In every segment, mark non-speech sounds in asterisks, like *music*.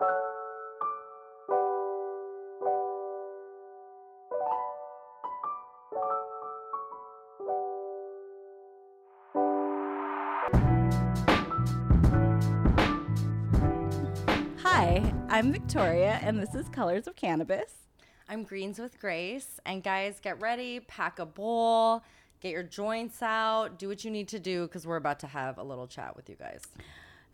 Hi, I'm Victoria, and this is Colors of Cannabis. I'm Greens with Grace. And guys, get ready, pack a bowl, get your joints out, do what you need to do because we're about to have a little chat with you guys.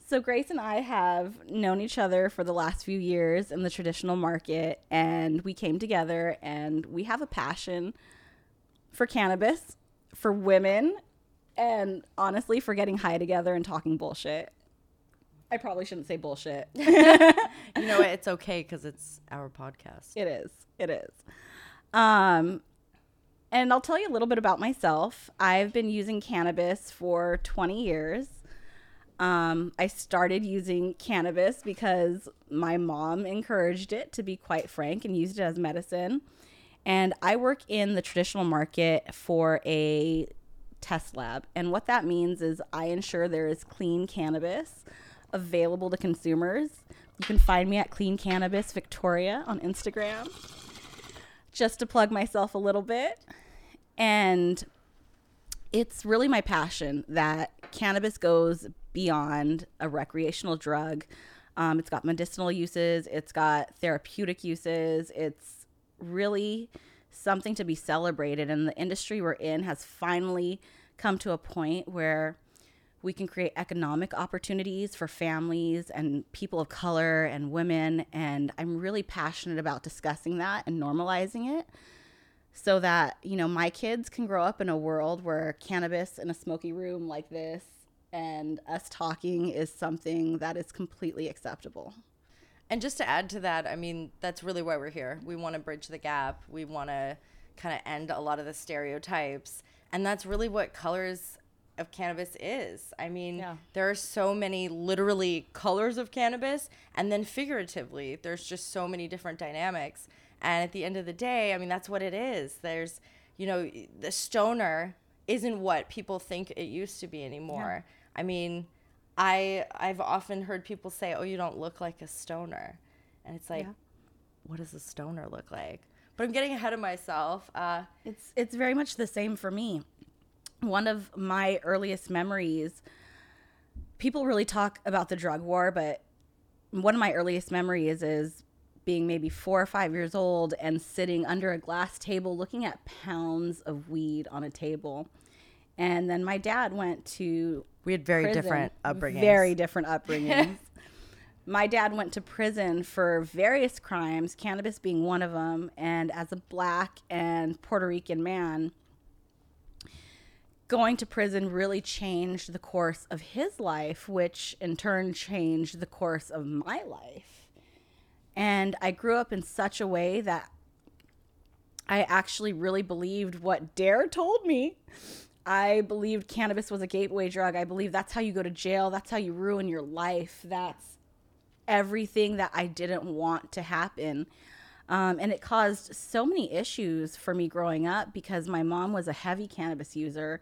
So, Grace and I have known each other for the last few years in the traditional market, and we came together and we have a passion for cannabis, for women, and honestly, for getting high together and talking bullshit. I probably shouldn't say bullshit. *laughs* *laughs* You know what? It's okay because it's our podcast. It is. It is. Um, and I'll tell you a little bit about myself. I've been using cannabis for 20 years. Um, I started using cannabis because my mom encouraged it, to be quite frank, and used it as medicine. And I work in the traditional market for a test lab. And what that means is I ensure there is clean cannabis available to consumers. You can find me at Clean Cannabis Victoria on Instagram. Just to plug myself a little bit. And it's really my passion that cannabis goes beyond a recreational drug. Um, it's got medicinal uses, it's got therapeutic uses. It's really something to be celebrated. And the industry we're in has finally come to a point where we can create economic opportunities for families and people of color and women. And I'm really passionate about discussing that and normalizing it so that, you know, my kids can grow up in a world where cannabis in a smoky room like this and us talking is something that is completely acceptable. And just to add to that, I mean, that's really why we're here. We want to bridge the gap. We want to kind of end a lot of the stereotypes. And that's really what colors of cannabis is. I mean, Yeah. there are so many literally colors of cannabis, and then figuratively, there's just so many different dynamics. And at the end of the day, I mean, that's what it is. There's, you know, the stoner isn't what people think it used to be anymore. I mean, I I've often heard people say, "Oh, you don't look like a stoner," and it's like, Yeah. what does a stoner look like? But I'm getting ahead of myself. Uh, It's it's very much the same for me. One of my earliest memories people really talk about the drug war, but one of my earliest memories is being maybe 4 or 5 years old and sitting under a glass table looking at pounds of weed on a table. And then my dad went to we had very prison. different upbringings. Very different upbringings. *laughs* My dad went to prison for various crimes, cannabis being one of them. And as a black and Puerto Rican man, going to prison really changed the course of his life, which in turn changed the course of my life. And I grew up in such a way that I actually really believed what D.A.R.E. told me. I believed cannabis was a gateway drug. I believe that's how you go to jail. That's how you ruin your life. That's everything that I didn't want to happen. Um, and it caused so many issues for me growing up because my mom was a heavy cannabis user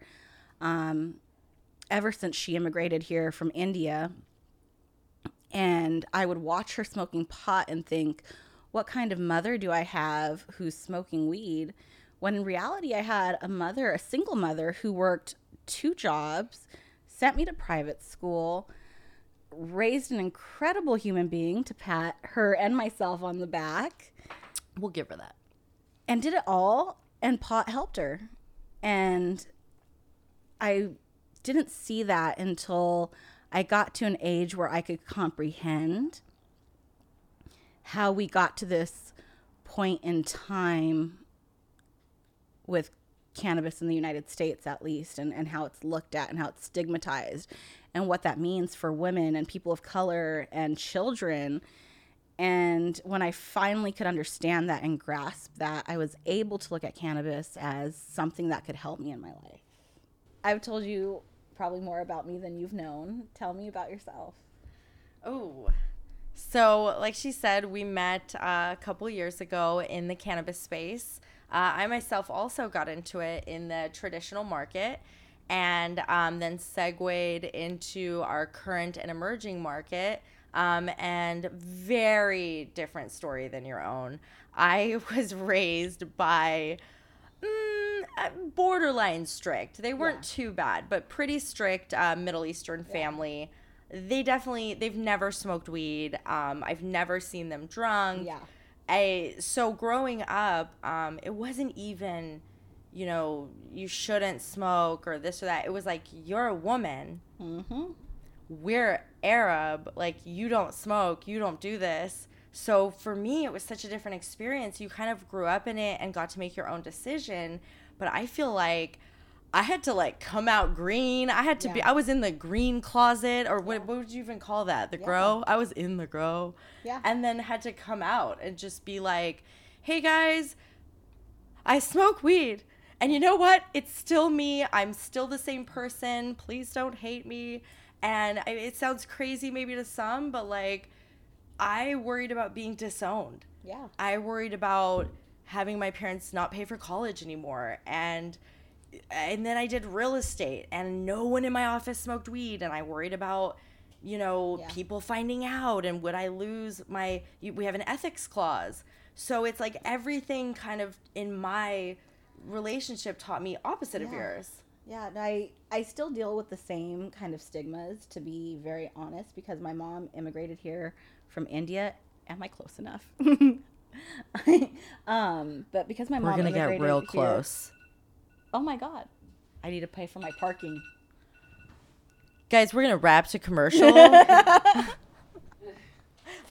um, ever since she immigrated here from India. And I would watch her smoking pot and think, what kind of mother do I have who's smoking weed? When in reality, I had a mother, a single mother, who worked two jobs, sent me to private school, raised an incredible human being to pat her and myself on the back, We'll give her that. and did it all. And pot helped her. And I didn't see that until I got to an age where I could comprehend how we got to this point in time with cannabis in the United States, at least, and, and how it's looked at and how it's stigmatized and what that means for women and people of color and children. And when I finally could understand that and grasp that, I was able to look at cannabis as something that could help me in my life. I've told you probably more about me than you've known. Tell me about yourself. Oh, so like she said, we met uh, a couple years ago in the cannabis space. Uh, I myself also got into it in the traditional market, and um, then segued into our current and emerging market. Um, and very different story than your own. I *laughs* was raised by mm, borderline strict. They weren't too bad, but pretty strict uh, Middle Eastern family. They definitely they've never smoked weed. Um, I've never seen them drunk. Yeah. I so growing up, um, it wasn't even, you know, you shouldn't smoke or this or that. It was like you're a woman. Mm-hmm. We're Arab. Like you don't smoke. You don't do this. So for me, it was such a different experience. You kind of grew up in it and got to make your own decision. But I feel like I had to like come out green. I had to be. I was in the green closet, or what? What would you even call that? The Yeah. grow. I was in the grow. Yeah. And then had to come out and just be like, "Hey guys, I smoke weed." And you know what? It's still me. I'm still the same person. Please don't hate me. And it sounds crazy maybe to some, but like I worried about being disowned. Yeah. I worried about having my parents not pay for college anymore and and then I did real estate and no one in my office smoked weed and I worried about you know Yeah. people finding out and would I lose my we have an ethics clause. So it's like everything kind of in my relationship taught me opposite of yours. Yeah, and I I still deal with the same kind of stigmas to be very honest because my mom immigrated here from India. Am I close enough? *laughs* *laughs* um, but because my mom We're mom going to get real here- close. oh my god, I need to pay for my parking. Guys, we're gonna wrap to commercial. *laughs*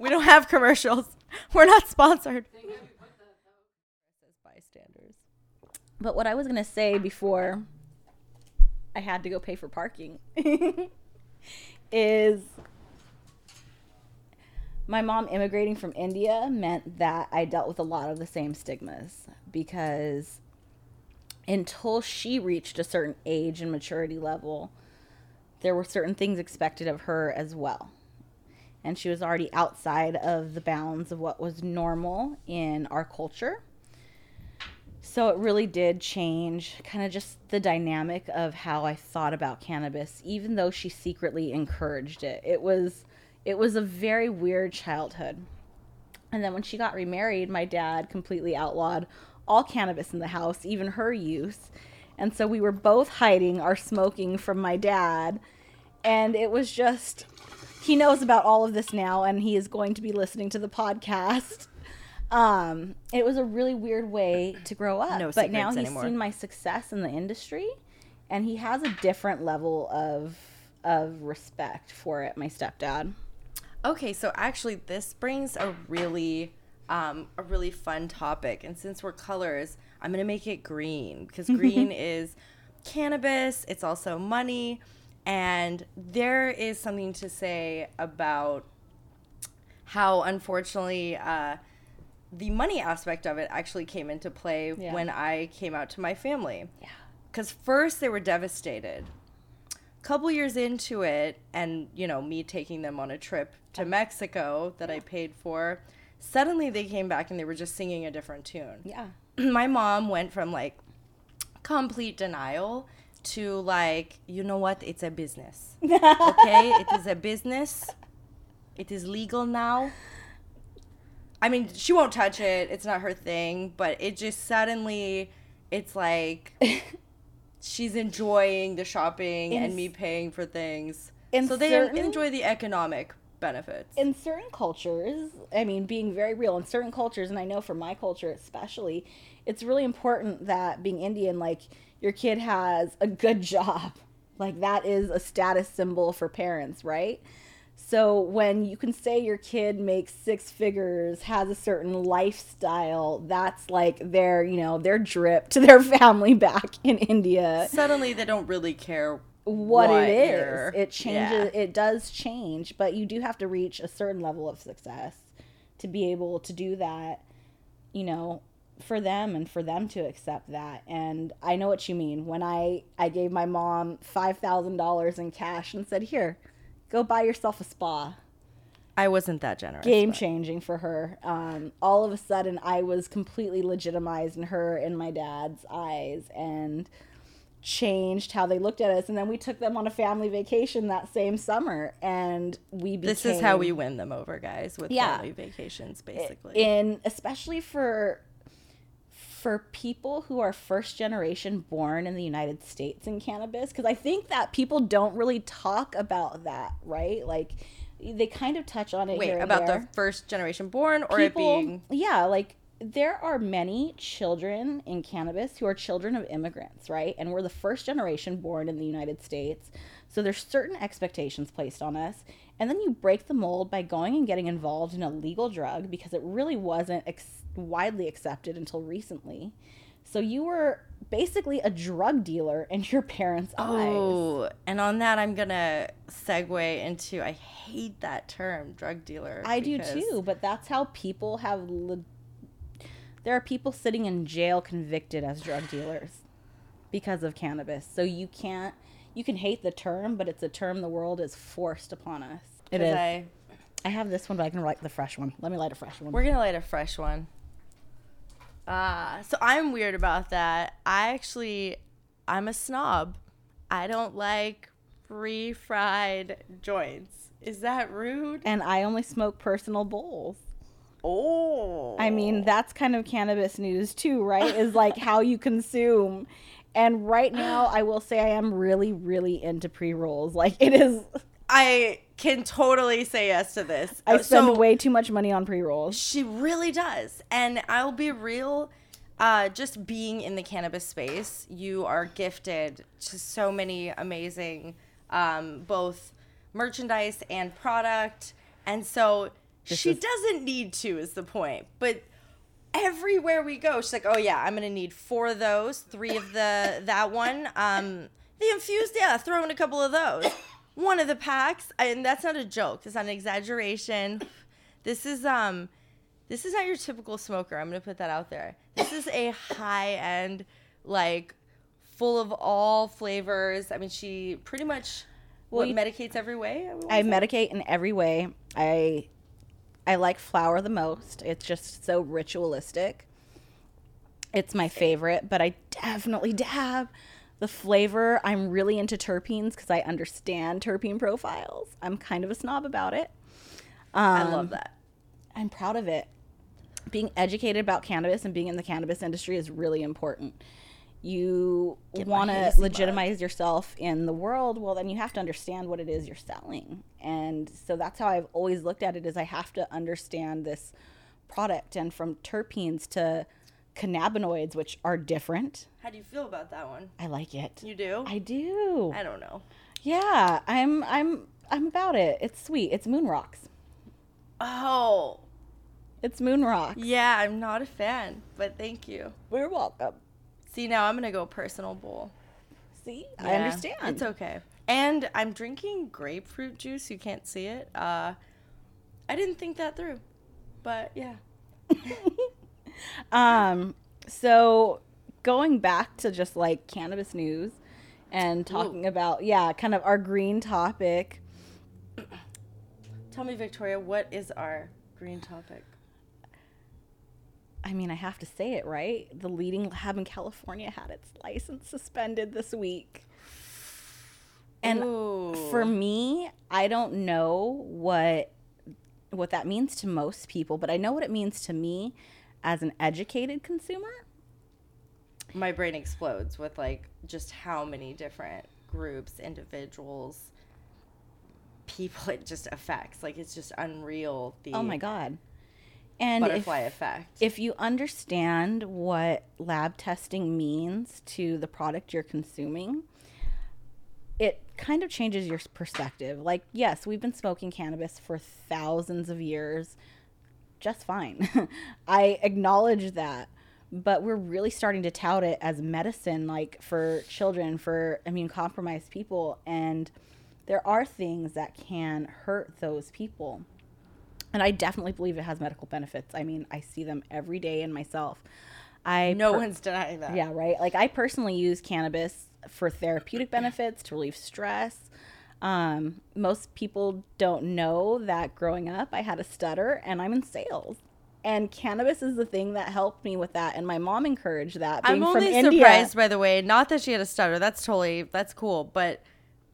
we don't have commercials. We're not sponsored. Bystanders. But what I was gonna say before I had to go pay for parking *laughs* is my mom immigrating from India meant that I dealt with a lot of the same stigmas because until she reached a certain age and maturity level, there were certain things expected of her as well. And she was already outside of the bounds of what was normal in our culture. So it really did change kind of just the dynamic of how I thought about cannabis, even though she secretly encouraged it. It was it was a very weird childhood. And then when she got remarried, my dad completely outlawed all cannabis in the house, even her use. And so we were both hiding our smoking from my dad. And it was just he knows about all of this now and he is going to be listening to the podcast. Um, it was a really weird way to grow up. No but now he's anymore. seen my success in the industry and he has a different level of of respect for it, my stepdad. Okay, so actually, this brings a really, um, a really fun topic. And since we're colors, I'm gonna make it green because *laughs* green is cannabis. It's also money, and there is something to say about how, unfortunately, uh, the money aspect of it actually came into play Yeah. when I came out to my family. Yeah. Because first they were devastated. Couple years into it, and you know, me taking them on a trip to Mexico that I paid for, suddenly they came back and they were just singing a different tune. Yeah. *clears throat* My mom went from like complete denial to like, you know what? It's a business. *laughs* Okay? it is a business. It is legal now. I mean, she won't touch it. It's not her thing, but it just suddenly it's like *laughs* she's enjoying the shopping In and me paying for things. in so they certain- enjoy the economic benefits. in certain cultures, I mean, being very real, in certain cultures, and I know for my culture especially, it's really important that being Indian, like, your kid has a good *laughs* job. Like, that is a status symbol for parents, right? So when you can say your kid makes six figures, has a certain lifestyle, that's like their, you know, their drip to their *laughs* family back in India Suddenly they don't really care what, what it is. It changes. yeah. It does change, but you do have to reach a certain level of success to be able to do that. You know, for them and for them to accept that. And I know what you mean. When I I gave my mom five thousand dollars in cash and said, "Here, go buy yourself a spa." I wasn't that generous. Game but- changing for her. Um, all of a sudden, I was completely legitimized in her and my dad's eyes, and changed how they looked at us and then we took them on a family vacation that same summer and we became, This is how we win them over, guys, with Yeah. family vacations, basically. in especially for for people who are first generation born in the United States in cannabis because I think that people don't really talk about that, right? Like they kind of touch on it Wait, here and about there. the first generation born or it people, being yeah, like there are many children in cannabis who are children of immigrants, right? And we're the first generation born in the United States. So there's certain expectations placed on us. And then you break the mold by going and getting involved in a legal drug because it really wasn't ex- widely accepted until recently. So you were basically a drug dealer in your parents' oh, eyes. Oh, and on that, I'm gonna segue into I hate that term, drug dealer. I do too, but that's how people have. Le- there are people sitting in jail convicted as drug dealers because of cannabis. So you can't. You can hate the term, but it's a term the world is forced upon us. It is. I, I have this one, but I can light the fresh one. Let me light a fresh one. we're gonna light a fresh one. Uh, so I'm weird about that. I actually, I'm a snob. I don't like refried joints. Is that rude? and I only smoke personal bowls. Oh, I mean, that's kind of cannabis news too, right? Is like how you consume. And right now, I will say I am really, really into pre rolls. Like it is. I can totally say yes to this. I Uh, spend so- way too much money on pre rolls. She really does. And I'll be real, uh, just being in the cannabis space, you are gifted to so many amazing um, both merchandise and product. And so she is- doesn't need to, is the point. But everywhere we go, she's like, oh, yeah, I'm going to need four of those, three of the that one. Um, the infused, yeah, throw in a couple of those. One of the packs, and that's not a joke. That's not an exaggeration. This is um, this is not your typical smoker. I'm gonna put that out there. This is a high end, like, full of all flavors. I mean, she pretty much Well, what, medicates every way. I say? medicate in every way. I I like flower the most. It's just so ritualistic. It's my favorite, but I definitely dab. The flavor, I'm really into terpenes because I understand terpene profiles. I'm kind of a snob about it. I Um, love that. I'm proud of it. Being educated about cannabis and being in the cannabis industry is really important. You want to legitimize yourself in the world, well then you have to understand what it is you're selling. And so that's how I've always looked at it is I have to understand this product and from terpenes to cannabinoids which are different. How do you feel about that one? I like it. You do? I do. I don't know. Yeah, I'm I'm I'm about it. It's sweet. It's moon rocks. Oh, It's moon rocks. yeah. I'm not a fan, but thank you. We're welcome. See, now I'm gonna go personal bowl. See? I understand. It's okay. And I'm drinking grapefruit juice. You can't see it. Uh, I didn't think that through, but yeah. *laughs* Um, so going back to just like cannabis news and talking about yeah, kind of our green topic. Tell me, Victoria, what is our green topic? I mean, I have to say it, right? The leading lab in California had its license suspended this week. And Ooh. for me, I don't know what what that means to most people, but I know what it means to me as an educated consumer. my brain explodes with like just how many different groups, individuals, people it just affects. Like it's just unreal. The Oh my god. And if- butterfly effect. if you understand what lab testing means to the product you're consuming, it kind of changes your perspective. Like, yes, we've been smoking cannabis for thousands of years just fine. *laughs* I acknowledge that. But we're really starting to tout it as medicine, like for children, for immune compromised people. And there are things that can hurt those people. And I definitely believe it has medical benefits. I mean, I see them every day in myself. I no per- one's denying that. yeah, right. Like I personally use cannabis for therapeutic benefits to relieve stress. Um, most people don't know that growing up I had a stutter and I'm in sales. and cannabis is the thing that helped me with that. And my mom encouraged that. Being I'm from only India. surprised, by the way, not that she had a stutter. That's totally that's cool, but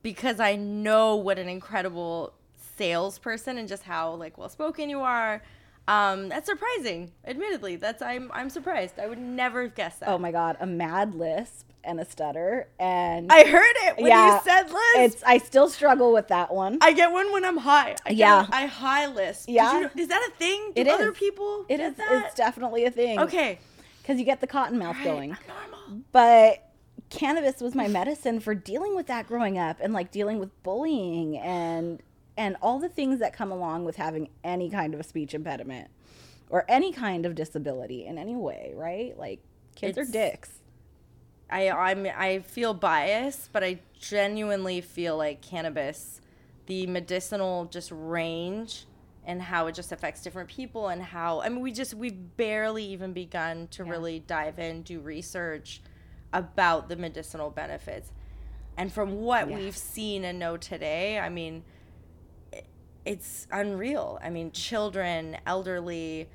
because I know what an incredible salesperson and just how like well spoken you are. Um, that's surprising. Admittedly, that's I'm I'm surprised. I would never have guessed that. Oh my god, a mad lisp and a stutter, and I heard it when Yeah, you said lisp. it's I still struggle with that one. I get one when I'm high. I Yeah. I high lisp. Yeah. you know- is that a thing? Do It other is. people It is. that? It's definitely a thing. okay. because you get the cotton mouth Right, going. But cannabis was my medicine for dealing with that growing up and like dealing with bullying and and all the things that come along with having any kind of a speech impediment or any kind of disability in any way, right? Like kids It's- are dicks. I I'm I feel biased, but I genuinely feel like cannabis, the medicinal just range and how it just affects different people and how I mean we just we've barely even begun to Yeah. really dive in, do research about the medicinal benefits. And from what Yeah. we've seen and know today, I mean it's unreal. I mean, children, elderly,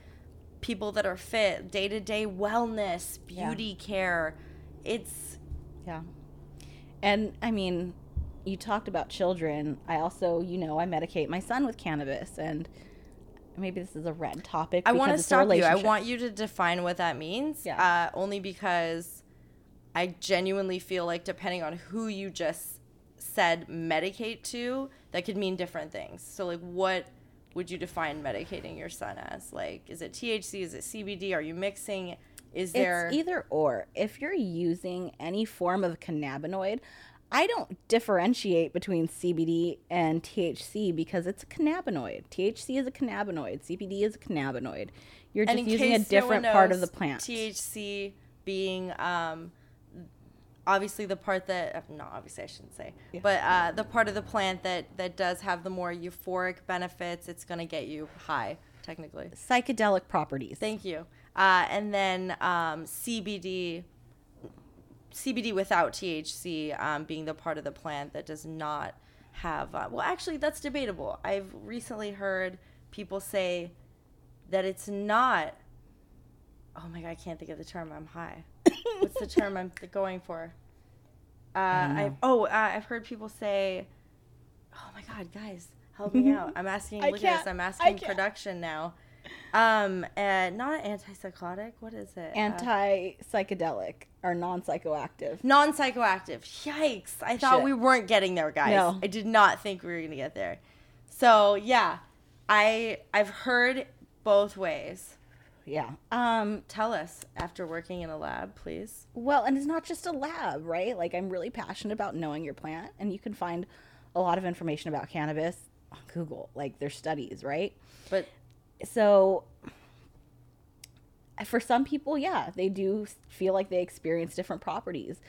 people that are fit, day to day wellness, Yeah. beauty care. It's Yeah. And I mean, you talked about children. I also, you know, I medicate my son with cannabis and maybe this is a red topic. I want to stop you. I want you to define what that means. Yeah. Uh, only because I genuinely feel like depending on who you just said medicate to, that could mean different things. So like what would you define medicating your son as? Like is it THC? Is it CBD? Are you mixing? Is there It's either or. If you're using any form of cannabinoid, I don't differentiate between CBD and THC because it's a cannabinoid. THC is a cannabinoid. CBD is a cannabinoid. You're just using a case no different part of the plant. THC being um, obviously the part that uh, not obviously I shouldn't say, Yeah. but uh, the part of the plant that that does have the more euphoric benefits. It's gonna get you high technically. Psychedelic properties. Thank you. Uh, and then um, CBD. CBD without THC um, being the part of the plant that does not have. Uh, well, actually, that's debatable. I've recently heard people say that it's not. Oh my god, I can't think of the term. I'm high. What's the term I'm going for? Uh, don't I know. oh, uh, I've heard people say, "Oh my god, guys, help me out." I'm asking. *laughs* I look at this. I'm asking production now. Um, uh, not antipsychotic. What is it? Uh, Anti psychedelic or non psychoactive. non psychoactive. Yikes! I thought Shit. we weren't getting there, guys. No. I did not think we were gonna get there. So yeah, I I've heard both ways. Yeah. Um, Tell us after working in a lab, please. Well, and it's not just a lab, right? Like I'm really passionate about knowing your plant, and you can find a lot of information about cannabis on Google. Like there's studies, right? But So for some people, yeah, they do feel like they experience different properties.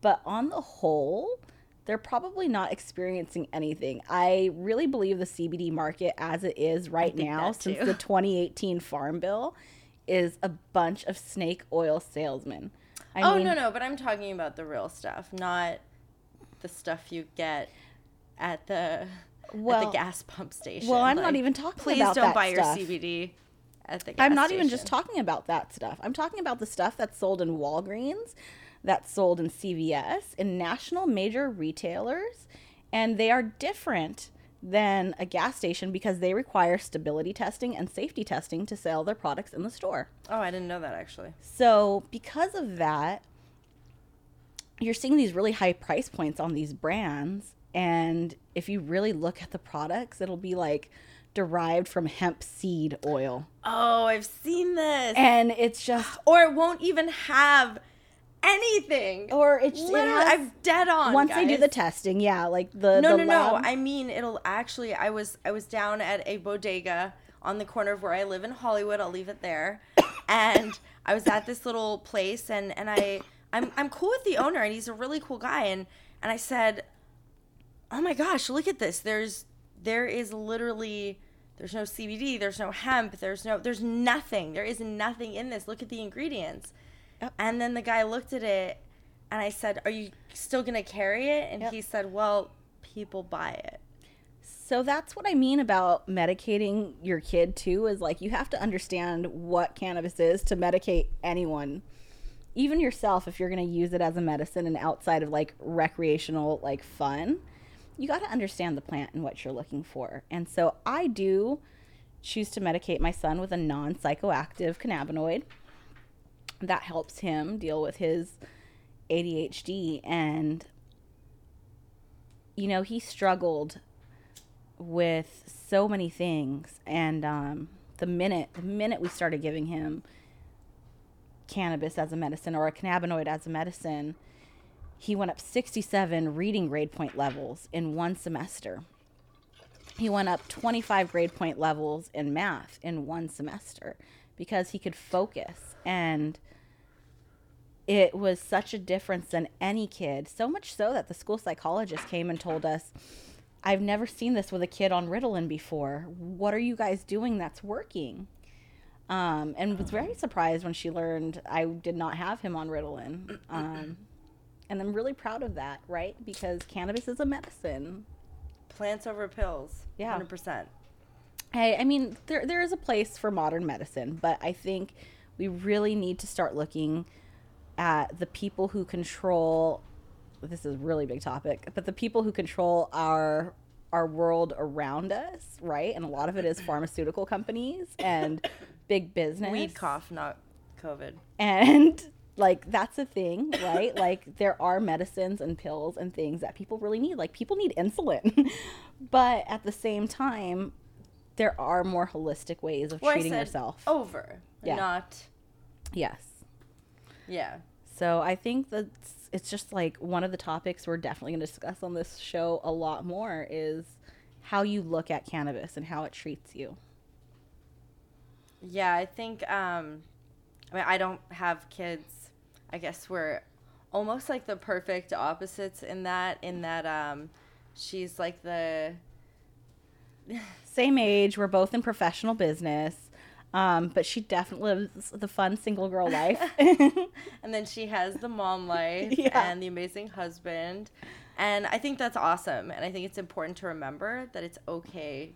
But on the whole, they're probably not experiencing anything. I really believe the CBD market as it is right think now that since too. the 2018 Farm Bill is a bunch of snake oil salesmen. I oh mean- no no, but I'm talking about the real stuff, not the stuff you get at the at the gas pump station. well, I'm not even talking Please about don't buy stuff. your CBD at the gas I'm not even just talking about that stuff. I'm talking about the stuff that's sold in Walgreens, that's sold in CVS, in national major retailers, and they are different than a gas station because they require stability testing and safety testing to sell their products in the store. Oh, I didn't know that actually. So, because of that, you're seeing these really high price points on these brands. And if you really look at the products, it'll be like derived from hemp seed oil. Oh, I've seen this. And it's just, *gasps* or it won't even have anything. or it's it Literally, has- I'm dead on. once they do the testing, yeah, like the no, the no, no. I mean, it'll actually. I was I was down at a bodega on the corner of where I live in Hollywood. I'll leave it there. *coughs* and I was at this little place, and and I I'm I'm cool with the owner, and he's a really cool guy. And and I said, oh my gosh, look at this. There's there is literally. There's no CBD. There's no hemp. There's no. There's nothing. There is nothing in this. Look at the ingredients. Yep. And then the guy looked at it, and I said, "Are you still gonna carry it?" And Yep. he said, "Well, people buy it." So that's what I mean about medicating your kid too is like you have to understand what cannabis is to medicate anyone. Even yourself if you're going to use it as a medicine and outside of like recreational like fun, you got to understand the plant and what you're looking for. And so I do choose to medicate my son with a non-psychoactive cannabinoid. That helps him deal with his ADHD and you know, he struggled with so many things. And um, the minute the minute we started giving him cannabis as a medicine or a cannabinoid as a medicine he went up 67 reading grade point levels in one semester. He went up 25 grade point levels in math in one semester because he could focus and it was such a difference than any kid so much so that the school psychologist came and told us I've never seen this with a kid on Ritalin before. What are you guys doing that's working? Um, and was very surprised when she learned I did not have him on Ritalin. Um, and I'm really proud of that, right? Because cannabis is a medicine. Plants over pills. Yeah. 100%. Hey, I mean, there there is a place for modern medicine, but I think we really need to start looking at the people who control this is a really big topic, but the people who control our our world around us, right? And a lot of it is *clears throat* pharmaceutical companies and big business. Weed cough, not COVID. And like that's a thing, right? like there are medicines and pills and things that people really need. Like people need insulin. *laughs* but at the same time, there are more holistic ways of treating yourself. Over. Yeah. Not. Yes. Yeah. So I think that's it's just like one of the topics we're definitely going to discuss on this show a lot more is how you look at cannabis and how it treats you. Yeah, I think um I mean I don't have kids. I guess we're almost like the perfect opposites in that in that um she's like the Same age, we're both in professional business. Um, but she definitely lives the fun single girl life. *laughs* and then she has the mom life *laughs* Yeah. and the amazing husband. And I think that's awesome. And I think it's important to remember that it's okay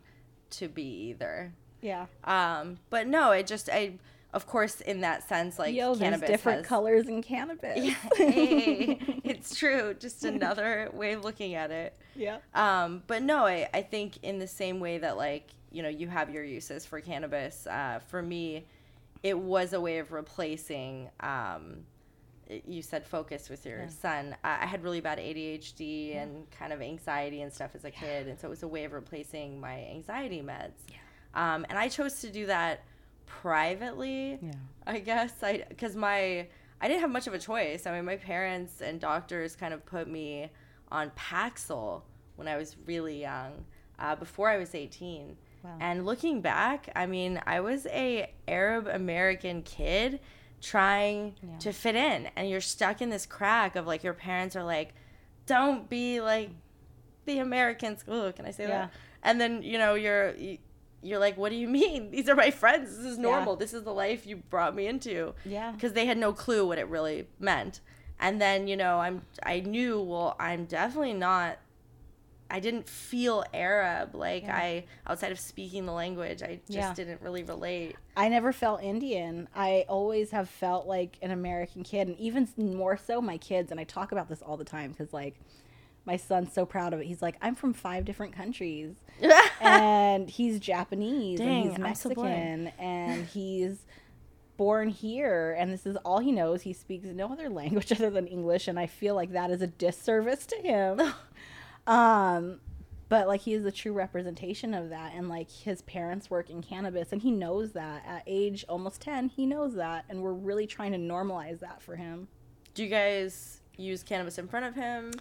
to be either. yeah. Um, but no, it just I of course in that sense like Yo, there's cannabis different has, colors in cannabis. Yeah, *laughs* hey, it's true. Just *laughs* another way of looking at it. yeah. Um, but no, I, I think in the same way that like you know you have your uses for cannabis. Uh, for me, it was a way of replacing. Um, you said focus with your Yeah. son. I, I had really bad ADHD and kind of anxiety and stuff as a kid, and so it was a way of replacing my anxiety meds. Um, and I chose to do that privately. Yeah. I guess I because my I didn't have much of a choice. I mean, my parents and doctors kind of put me on Paxil when I was really young, uh, before I was eighteen. Wow. And looking back, I mean, I was a Arab American kid trying Yeah. to fit in, and you're stuck in this crack of like your parents are like, "Don't be like the Americans." Oh, can I say Yeah. that? And then you know you're. You, you're like, what do you mean? *laughs* These are my friends. This is Yeah. normal. This is the life you brought me into Yeah. because they had no clue what it really meant. And then you know, I'm I knew well, I'm definitely not. I didn't feel Arab like Yeah. I outside of speaking the language. I just Yeah. didn't really relate. I never felt Indian. I always have felt like an American kid, and even more so my kids. And I talk about this all the time because, like, my son's so proud of it. He's like, I'm from five different countries, *laughs* and he's Japanese, Dang, and he's I'm so. Mexican, and he's born here, and this is all he knows. He speaks no other language *laughs* other than English, and I feel like that is a disservice to him. *laughs* um, but like he is the true representation of that and like his parents work in cannabis and he knows that at age almost 10 he knows that and we're really trying to normalize that for him Do you guys use cannabis in front of him?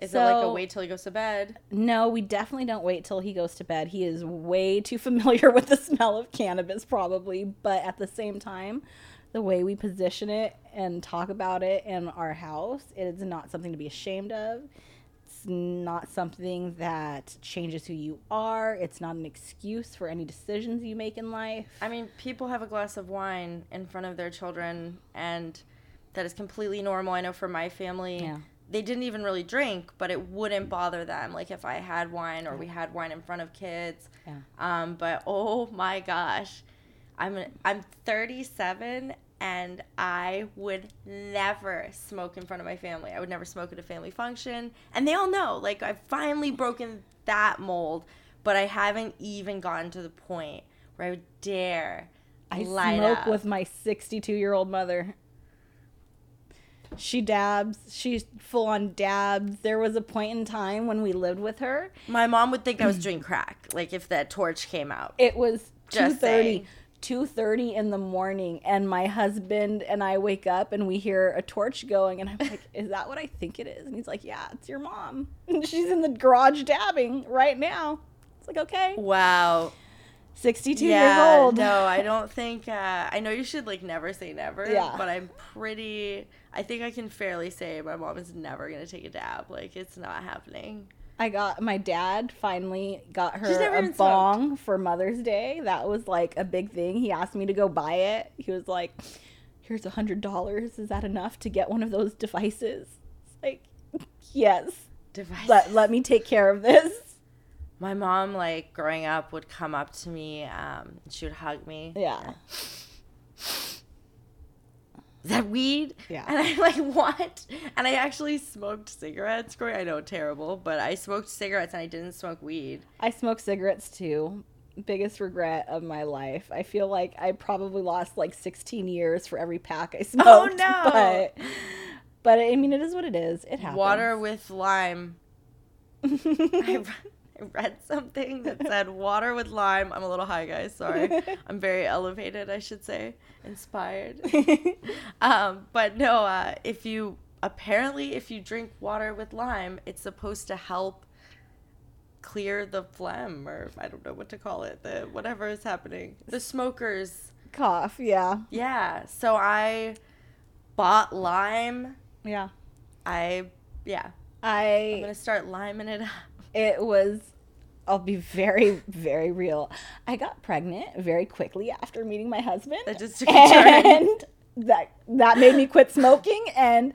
Is it like a wait till he goes to bed? no we definitely don't wait till he goes to bed he is way too *laughs* familiar with the smell of cannabis probably but at the same time the way we position it and talk about it in our house it is not something to be ashamed of it's not something that changes who you are it's not an excuse for any decisions you make in life I mean, people have a glass of wine in front of their children, and that is completely normal. I know for my family, Yeah. They didn't even really drink, but it wouldn't bother them. Like if I had wine or we had wine in front of kids. Yeah. Um, but oh my gosh, I'm I'm 37 and I would never smoke in front of my family. I would never smoke at a family function, and they all know. Like I've finally broken that mold, but I haven't even gotten to the point where I would dare. I smoke up. with my 62 year old mother. She dabs. She's full on dabs. There was a point in time when we lived with her. My mom would think I was doing crack, like if that torch came out. It was Just 2:30 saying. 2:30 in the morning and my husband and I wake up and we hear a torch going and I'm like, *laughs* "Is that what I think it is?" And he's like, "Yeah, it's your mom. *laughs* She's in the garage dabbing right now." It's like, "Okay." Wow. 62 yeah, years old. No, I don't think. Uh, I know you should like never say never. Yeah. But I'm pretty. I think I can fairly say my mom is never gonna take a dab. Like it's not happening. I got my dad finally got her a even smoked. bong for Mother's Day. That was like a big thing. He asked me to go buy it. He was like, "Here's a hundred dollars. Is that enough to get one of those devices?" It's like, yes. Device. Let let me take care of this. My mom, like growing up, would come up to me. Um, she would hug me. Yeah. That weed? Yeah. And I'm like, *laughs* what? And I actually smoked cigarettes. Growing, I know, terrible, but I smoked cigarettes and I didn't smoke weed. I smoke cigarettes too. Biggest regret of my life. I feel like I probably lost like 16 years for every pack I *laughs* smoked. Oh, no. But but I mean, it is what it is. It happens. Water with lime. *laughs* I I read something that said water with lime. I'm a little high, guys. Sorry. *laughs* I'm very elevated, I should say, inspired. *laughs* um, but no, uh, if you apparently if you drink water with lime, it's supposed to help clear the phlegm, or I don't know what to call it, the whatever is happening. The smokers. Cough. Yeah. Yeah. So I bought lime. Yeah. I yeah. I I'm gonna start liming it up. It was I'll be very very real. I got pregnant very quickly after meeting my husband. That just took a turn. and that that made me quit smoking and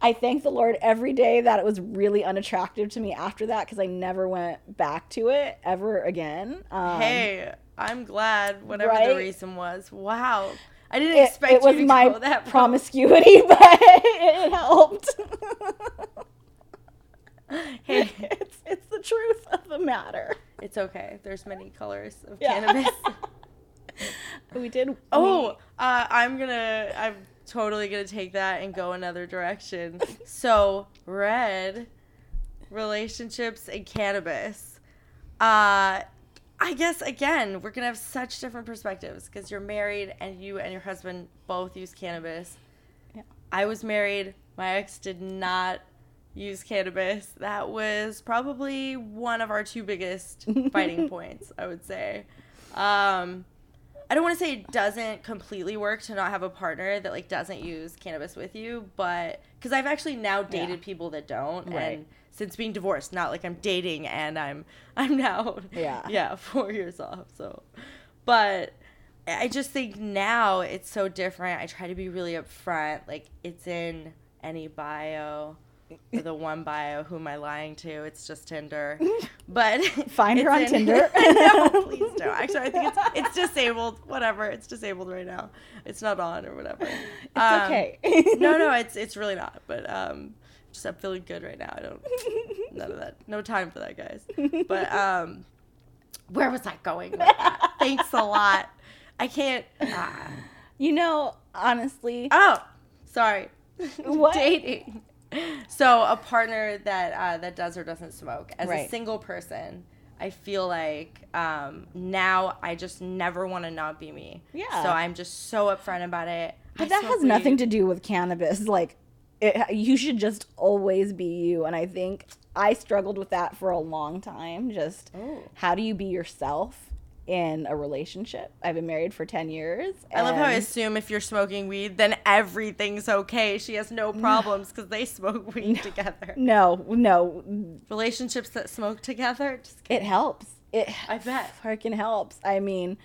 I thank the Lord every day that it was really unattractive to me after that because I never went back to it ever again. Um, hey, I'm glad whatever right? the reason was. Wow. I didn't it, expect it was you to my go that route. promiscuity, *laughs* but it helped. *laughs* *laughs* Hey, it's it's the truth of the matter. it's okay. There's many colors of Yeah. cannabis. *laughs* We did. Oh, uh, I'm gonna. I'm totally gonna take that and go another direction. *laughs* so red relationships and cannabis. Uh, I guess again we're gonna have such different perspectives because you're married and you and your husband both use cannabis. Yeah. I was married. My ex did not use cannabis. That was probably one of our two biggest *laughs* fighting points, I would say. Um, I don't want to say it doesn't completely work to not have a partner that like doesn't use cannabis with you, but because I've actually now dated Yeah. people that don't, Right. and since being divorced, not like I'm dating and I'm *laughs* I'm now Yeah. *laughs* yeah four years off. So, but I just think now it's so different. I try to be really upfront. Like it's in any bio. *laughs* The one bio, who am I lying to? It's just Tinder. *laughs* But Find her on Tinder. *laughs* no, please don't. Actually, I think it's it's disabled. Whatever, it's disabled right now. It's not on or whatever. It's Um, okay. no, no, it's it's really not. But um, just I'm feeling good right now. I don't none of that. No time for that, guys. But um, where was I going? Thanks a lot. I can't. ah. You know, honestly, Oh, sorry. What? Dating. So a partner that uh, that does or doesn't smoke. As a single person, I feel like um, now I just never want to not be me. Yeah. So I'm just so upfront about it. but that has nothing to do with cannabis. *laughs* Like, it, you should just always be you. And I think I struggled with that for a long time. Just Oh. how do you be yourself in a relationship? I've been married for 10 years. I love how I assume if you're smoking weed, then everything's okay. She has no problems because they smoke *laughs* weed together. No, no, Relationships that smoke together, just it helps. It I bet. freaking helps. I mean,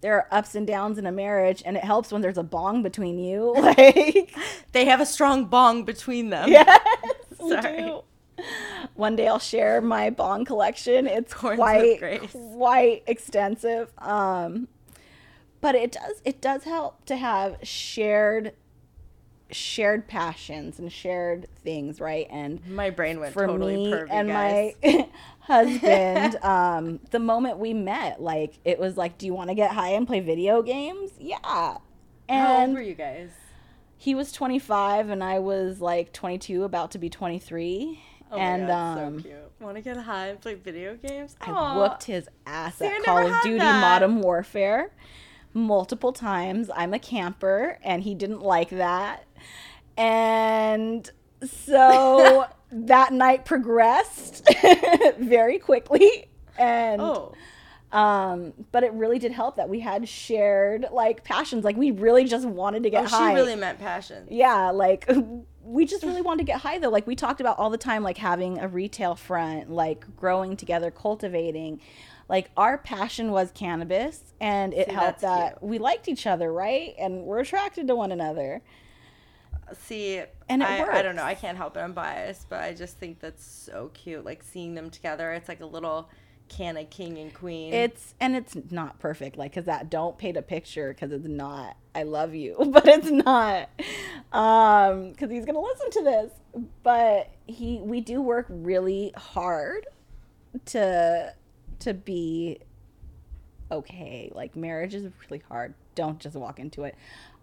there are ups and downs in a marriage, and it helps when there's a bong between you. *laughs* Like, they have a strong bong between them. yes, *laughs* Sorry. *laughs* One day I'll share my bong collection. It's Corns quite quite extensive. Um, but it does it does help to have shared shared passions and shared things, right? And My brain went for totally me pervy, and guys. my *laughs* husband, *laughs* um, the moment we met, like it was like, "Do you want to get high and play video games?" Yeah. And How old were you guys? he was 25 and I was like 22, about to be 23. Oh and God, um, so cute. Want to get high and play video games? I Aw. whooped his ass See, at Call of Duty that. Modern Warfare multiple times. I'm a camper and he didn't like that. And so *laughs* that night progressed *laughs* very quickly. And Oh, um but it really did help that we had shared like passions like we really just wanted to get oh high she really meant passion. yeah like we just really wanted to get high though like we talked about all the time like having a retail front like growing together cultivating like our passion was cannabis and it See, helped that we liked each other right and we're attracted to one another See, And it I, I don't know. I can't help it. I'm biased, but I just think that's so cute. Like seeing them together. It's like a little can of king and queen. it's and it's not perfect like because that don't paint a picture because it's not i love you *laughs* but it's not. Um because he's gonna listen to this. But he we do work really hard to to be okay. Like marriage is really hard. Don't just walk into it.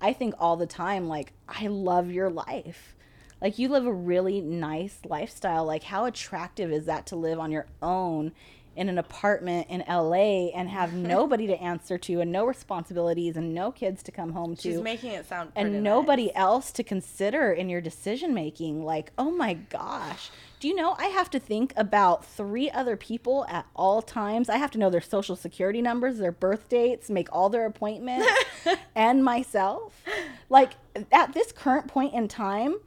I think all the time like i love your life. Like you live a really nice lifestyle. Like how attractive is that to live on your own in an apartment in LA and have *laughs* nobody to answer to and no responsibilities and no kids to come home to She's making it sound and nobody nice. else to consider in your decision making. Like, oh my gosh. Do you know I have to think about three other people at all times? I have to know their social security numbers, their birth dates, make all their appointments, *laughs* and myself. Like, at this current point in time,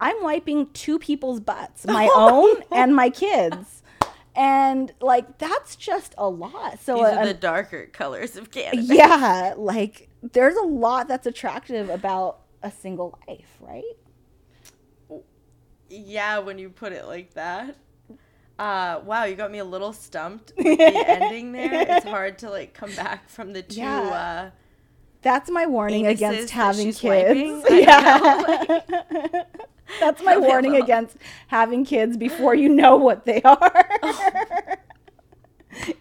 I'm wiping two people's butts, my *laughs* oh own and my kids. And like that's just a lot. So These are the darker colors of Canada. yeah, like there's a lot that's attractive about a single life, right? Yeah, when you put it like that. Uh, wow, you got me a little stumped *laughs* with the ending there. It's hard to like come back from the two. Yeah. Uh, That's my warning against having kids. *laughs* Yeah. *laughs* That's my *laughs* warning well. against having kids before you know what they are. *laughs*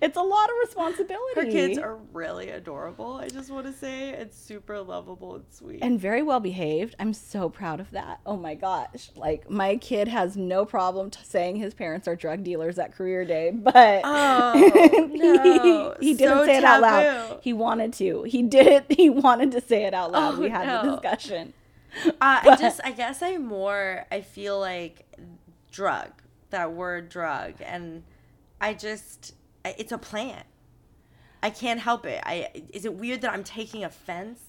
it's a lot of responsibility. her kids are really adorable. I just want to say it's super lovable and sweet. and very well behaved. I'm so proud of that. Oh my gosh. Like my kid has no problem t- saying his parents are drug dealers at career day, but Oh, *laughs* no. he, he didn't So say it out loud. He wanted to. He did it. He wanted to say it out loud. Oh, we had the discussion. Uh, I just, I guess I more, I feel like drug, that word drug. And I just, it's a plant. I can't help it. I, is it weird that I'm taking offense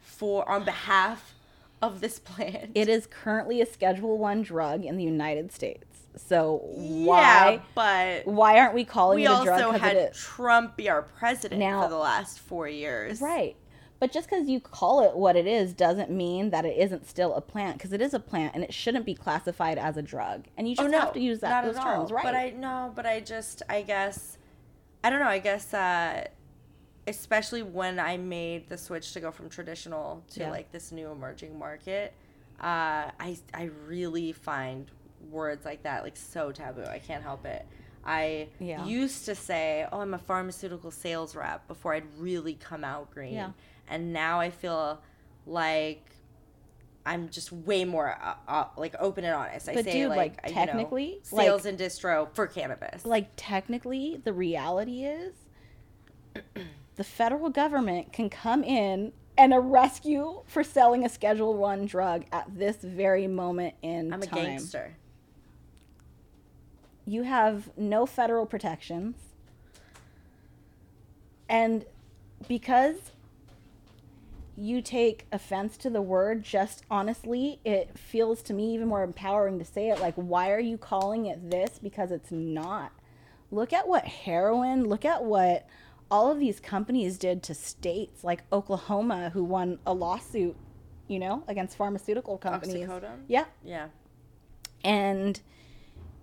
for, on behalf of this plant? It is currently a Schedule One drug in the United States. So yeah, why but why aren't we calling we it a drug? also 'cause had? Trump be our president Now- for the last four years. Right. But just because you call it what it is doesn't mean that it isn't still a plant because it is a plant and it shouldn't be classified as a drug. And you just oh no, have to use that those at terms, all. right? But I no, but I just I guess I don't know. I guess uh, especially when I made the switch to go from traditional to Yeah. like this new emerging market, uh, I I really find words like that like so taboo. I can't help it. I Yeah. used to say, "Oh, I'm a pharmaceutical sales rep" before I'd really come out green, Yeah. And now I feel like I'm just way more uh, uh, like open and honest. I But say dude, like, like, uh, you technically, know, sales like- and distro for cannabis. like technically, the reality is *clears throat* the federal government can come in and arrest you for selling a Schedule One drug at this very moment in I'm a time. gangster. you have no federal protections. And because you take offense to the word, just honestly, it feels to me even more empowering to say it. Like, why are you calling it this? Because it's not. Look at what heroin, look at what all of these companies did to states like Oklahoma, who won a lawsuit, you know, against pharmaceutical companies. Oxycodone? Yeah. Yeah. And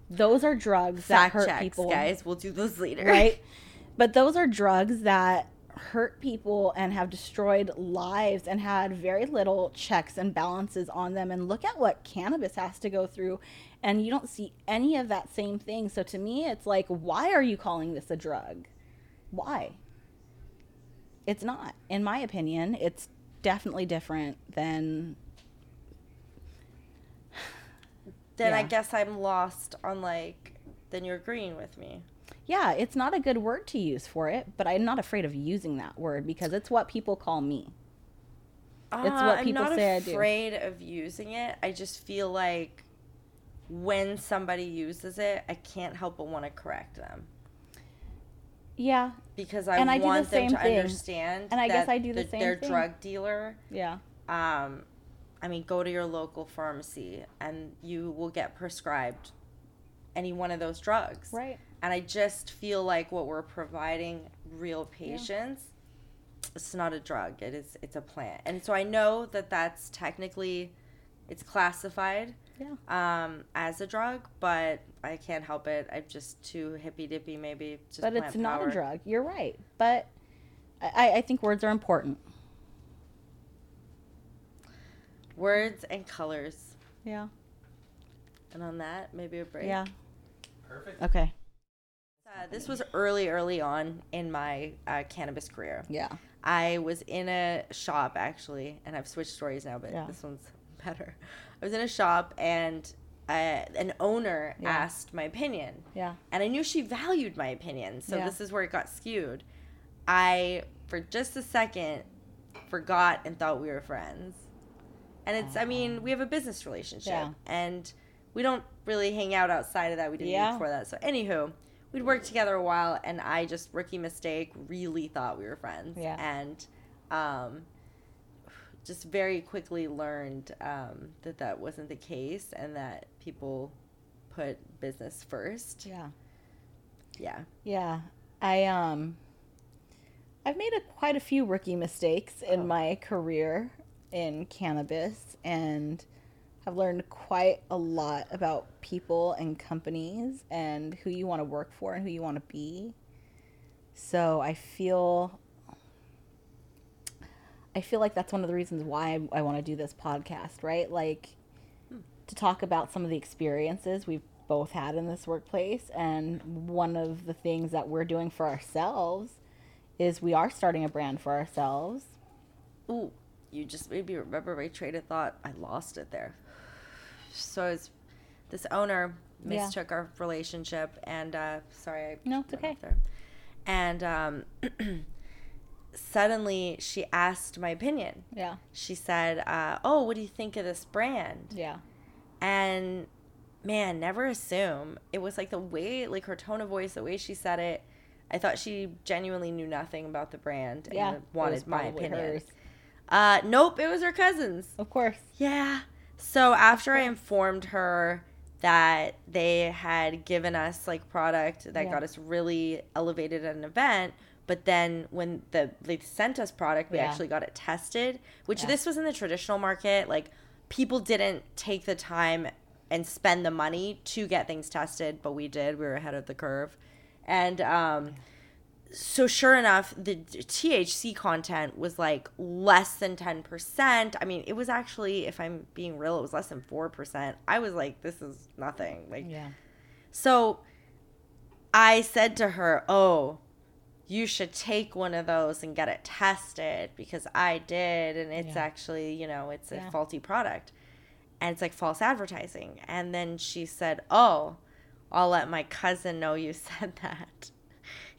those are drugs that hurt checks, people. guys. We'll do those later. right? *laughs* But those are drugs that hurt people and have destroyed lives and had very little checks and balances on them. And look at what cannabis has to go through. And you don't see any of that same thing. So to me, it's like, why are you calling this a drug? Why? It's not. In my opinion, it's definitely different than. *sighs* Then I guess I'm lost on like. Then you're agreeing with me. Yeah, it's not a good word to use for it, but I'm not afraid of using that word because it's what people call me. It's what Uh, people I'm not say afraid of using it. I just feel like when somebody uses it, I can't help but want to correct them Yeah, because I And I do the want them same to thing. understand. And I guess I do the the- same Their thing. drug dealer. yeah. Um, I mean, go to your local pharmacy and you will get prescribed any one of those drugs. Right. And I just feel like what we're providing real patients, it's not a drug. It is. It's a plant. And so I know that that's technically, it's classified Yeah. um, as a drug, but I can't help it. I'm just too hippy dippy. Maybe just But it's not power. a drug. You're right. But I, I think words are important. Words and colors. Yeah. And on that, maybe a break. Yeah. Perfect. Okay. Uh, this was early, early on in my uh, cannabis career. Yeah. I was in a shop actually, and I've switched stories now, but Yeah. this one's better. I was in a shop, and uh, an owner Yeah. asked my opinion, Yeah. and I knew she valued my opinion. So Yeah. this is where it got skewed. I, for just a second, forgot and thought we were friends. And it's, I mean, we have a business relationship, and we don't really hang out outside of that. We didn't before that. So, anywho, we'd worked together a while, and I just rookie mistake really thought we were friends. Yeah. And, um, just very quickly learned um, that that wasn't the case, and that people put business first. Yeah. Yeah. Yeah. I um I've made a, quite a few rookie mistakes in Oh. my career in cannabis and have learned quite a lot about people and companies and who you want to work for and who you want to be. So I feel I feel like that's one of the reasons why I, I want to do this podcast, right? Like hmm. to talk about some of the experiences we've both had in this workplace. And one of the things that we're doing for ourselves is we are starting a brand for ourselves. Ooh, you just made me remember my train of thought. I lost it there. So it's this owner Yeah. mistook our relationship, and uh, sorry, I No, it's okay. There. And um, *clears throat* suddenly she asked my opinion. Yeah. She said, uh, "Oh, what do you think of this brand?" Yeah. And man, never assume. It was like the way, like her tone of voice, the way she said it. I thought she genuinely knew nothing about the brand Yeah. and wanted my opinion. hers. Uh, nope, it was her cousin's. Of course. Yeah. So after I informed her that they had given us like product that Yeah. got us really elevated at an event, but then when the they sent us product, we Yeah. actually got it tested, which Yeah. this was in the traditional market. Like people didn't take the time and spend the money to get things tested, but we did. We were ahead of the curve. And um so sure enough the thc content was like less than 10% i mean it was actually if i'm being real it was less than 4% i was like this is nothing like Yeah. so i said to her oh you should take one of those and get it tested because i did and it's Yeah. actually you know it's Yeah. a faulty product and it's like false advertising and then she said oh i'll let my cousin know you *laughs* said that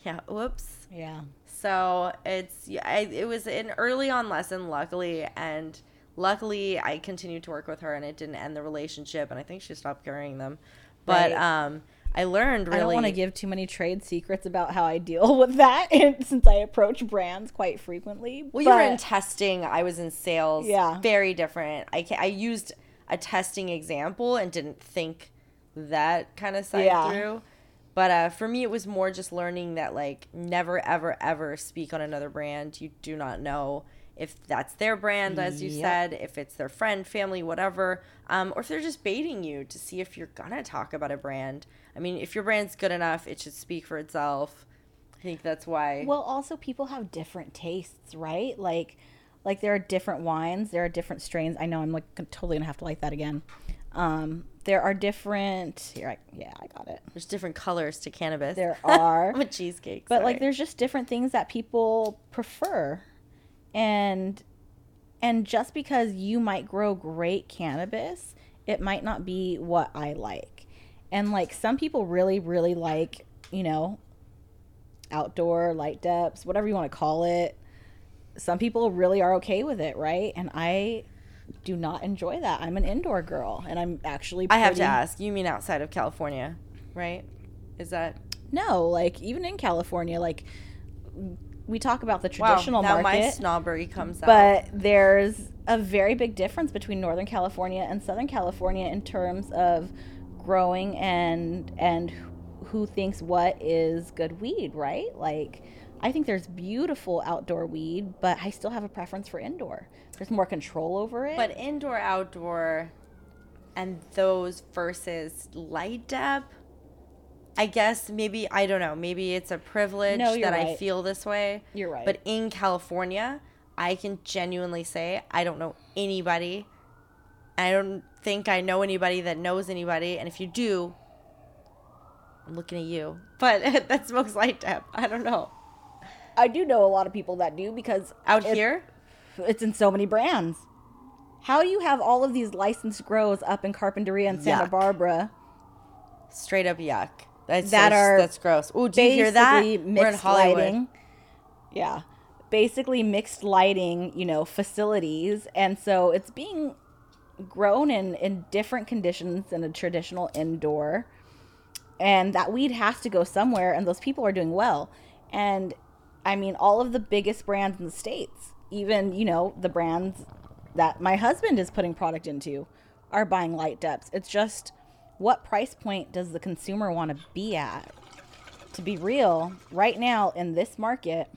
yeah whoops Yeah. so it's I, it was an early on lesson, luckily, and luckily I continued to work with her, and it didn't end the relationship, and I think she stopped carrying them. But Right. um, I learned really. I don't want to give too many trade secrets about how I deal *laughs* with that *laughs* since I approach brands quite frequently. Well, you were in testing. I was in sales. Yeah. very different. I I used a testing example and didn't think that kind of side Yeah. through. But uh, for me, it was more just learning that like never, ever, ever speak on another brand. You do not know if that's their brand, as you Yep. said, if it's their friend, family, whatever, um, or if they're just baiting you to see if you're gonna talk about a brand. I mean, if your brand's good enough, it should speak for itself. I think that's why. Well, also people have different tastes, right? Like, like there are different wines, there are different strains. I know I'm like totally gonna have to like that again. Um, there are different. Here, I, yeah, I got it. There's different colors to cannabis. There are, *laughs* I'm a cheesecake. but like there's just different things that people prefer, and and just because you might grow great cannabis, it might not be what I like. And like some people really, really like, you know, outdoor light deps, whatever you want to call it. Some people really are okay with it, right? And I do not enjoy that. I'm an indoor girl, and I'm actually. I have to ask. You mean outside of California, right? Is that No, like even in California, like we talk about the traditional wow? Now my snobbery comes out. but there's a very big difference between Northern California and Southern California in terms of growing and and who thinks what is good weed, right? Like I think there's beautiful outdoor weed, but I still have a preference for indoor. There's more control over it. But indoor, outdoor, and those versus light dep. I guess maybe I don't know. Maybe it's a privilege No, that I feel this way. You're right. But in California, I can genuinely say I don't know anybody. I don't think I know anybody that knows anybody. And if you do, I'm looking at you. *laughs* But that smokes light dep. I don't know. I do know a lot of people that do because Out it- here, it's in so many brands. How do you have all of these licensed grows up in Carpinteria and Santa Yuck. Barbara straight up yuck. That's That so- are that's gross. Oh, do you hear that? We're in Hollywood. lighting? Yeah, basically mixed lighting, you know, facilities, and so it's being grown in in different conditions than a traditional indoor. And that weed has to go somewhere, and those people are doing well. And I mean, all of the biggest brands in the states, even you know the brands that my husband is putting product into, are buying light deps. It's just what price point does the consumer want to be at? To be real, right now in this market,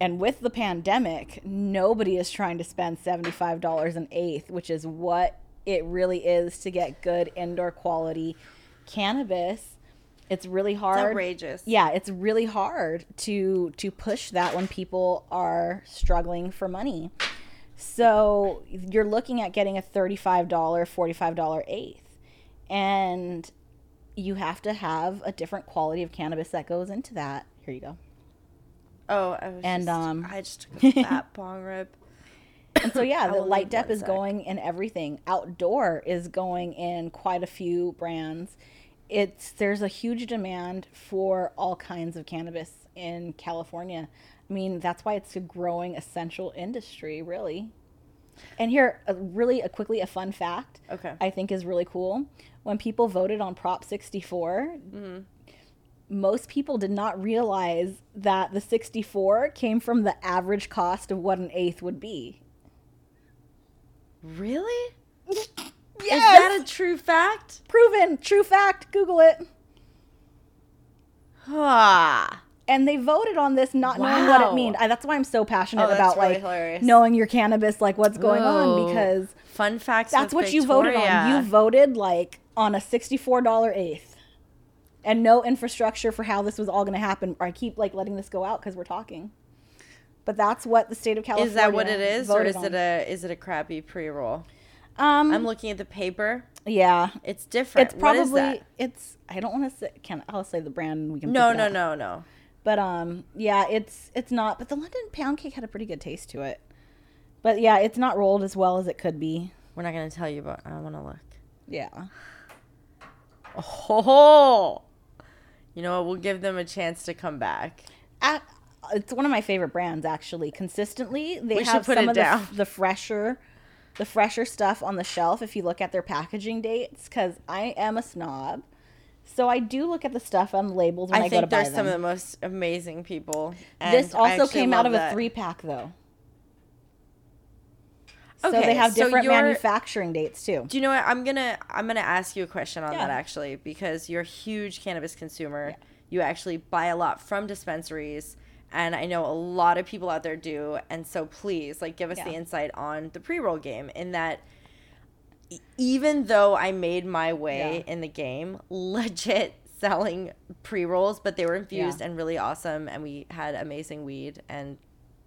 and with the pandemic, nobody is trying to spend $75 an eighth, which is what it really is to get good indoor quality cannabis. It's really hard. It's outrageous. Yeah, it's really hard to to push that when people are struggling for money. So you're looking at getting a $35, $45 eighth. And you have to have a different quality of cannabis that goes into that. Here you go. Oh, I was And, just, um, I just took a *laughs* fat bong rip. And so yeah, *coughs* the light dep is sec. going in everything. Outdoor is going in quite a few brands. It's there's a huge demand for all kinds of cannabis in California. I mean, that's why it's a growing essential industry, really. And here, a, really, a quickly, a fun fact. Okay. I think is really cool. When people voted on Prop 64, mm-hmm. most people did not realize that the 64 came from the average cost of what an eighth would be. Really? *laughs* Yes! Is that a true fact? proven true fact google it Ah. and they voted on this not knowing what it means that's why i'm so passionate Oh, about really like hilarious. knowing your cannabis like what's going on because Fun facts. that's what you voted on you voted like on a $64 eighth and no infrastructure for how this was all going to happen i keep like letting this go out because we're talking but that's what the state of california Is that what it is, or is it a is it a crappy pre-roll? Um I'm looking at the paper. yeah It's different. it's probably it's i don't want to say can i'll say the brand we can No, no, no, no. But um, yeah, it's it's not. But the London pound cake had a pretty good taste to it. But yeah, it's not rolled as well as it could be. We're not gonna tell you, but I want to look. Yeah. Oh, *laughs* you know what? We'll give them a chance to come back. At, it's one of my favorite brands actually. Consistently, they We have put some of the, the fresher, the fresher stuff on the shelf. If you look at their packaging dates, because I am a snob, so I do look at the stuff on the labels when I, I go to think buy they're some of the most amazing people. This I also came out of a three pack though. So Okay, they have so different you're- manufacturing dates too. Do you know what? I'm gonna I'm gonna ask you a question on Yeah. that actually because you're a huge cannabis consumer. You actually buy a lot from dispensaries, and I know a lot of people out there do. And so please, like, give us the insight on the pre roll game. In that, even though I made my way Yeah. in the game, *laughs* legit selling pre rolls, but they were infused Yeah. and really awesome, and we had amazing weed and.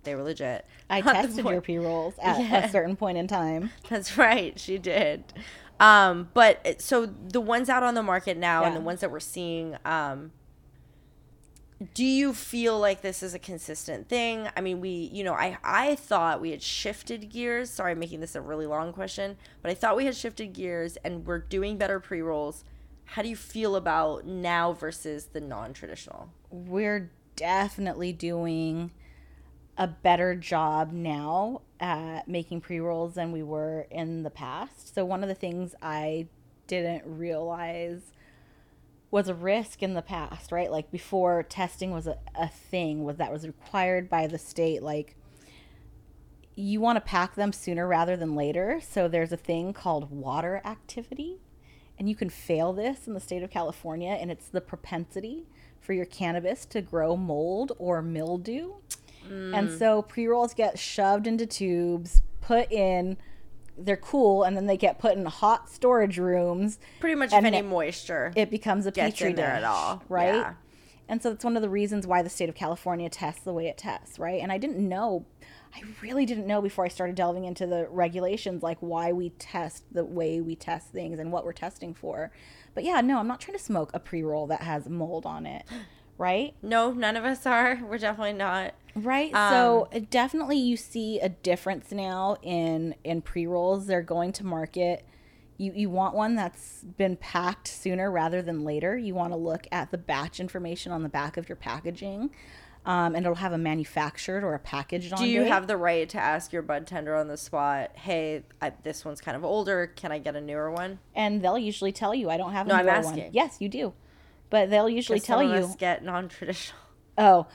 They were legit. I *laughs* Not tested your pre rolls *laughs* at Yeah. a certain point in time. that's right, she did. Um, but so the ones out on the market now and the ones that we're seeing, um, do you feel like this is a consistent thing? I mean, we, you know, I I thought we had shifted gears. Sorry, I'm making this a really long question, but I thought we had shifted gears and we're doing better pre rolls. How do you feel about now versus the non-traditional? We're definitely doing a better job now at making pre rolls than we were in the past. So, one of the things I didn't realize was a risk in the past, right? Like before testing was a, a thing, was that was required by the state. Like, you want to pack them sooner rather than later. So, there's a thing called water activity. And you can fail this in the state of California, and it's the propensity for your cannabis to grow mold or mildew. And mm. so pre rolls get shoved into tubes, put in, they're cool, and then they get put in hot storage rooms. Pretty much if any it- moisture. It becomes a petri dish, at all. right? Yeah. And so that's one of the reasons why the state of California tests the way it tests, right? And I didn't know, I really didn't know before I started delving into the regulations, like why we test the way we test things and what we're testing for. But yeah, no, I'm not trying to smoke a pre roll that has mold on it, right? no, none of us are. *laughs* We're definitely not. Right. Um, so definitely you see a difference now in in pre-rolls. They're going to market. You you want one that's been packed sooner rather than later. You want to look at the batch information on the back of your packaging. Um, and it'll have a manufactured or a packaged on Do you date. have the right to ask your bud tender on the spot, "Hey, I, this one's kind of older. Can I get a newer one?" and they'll usually tell you I don't have a No, I'm newer one. Yes, you do. But they'll usually tell you, get non-traditional oh,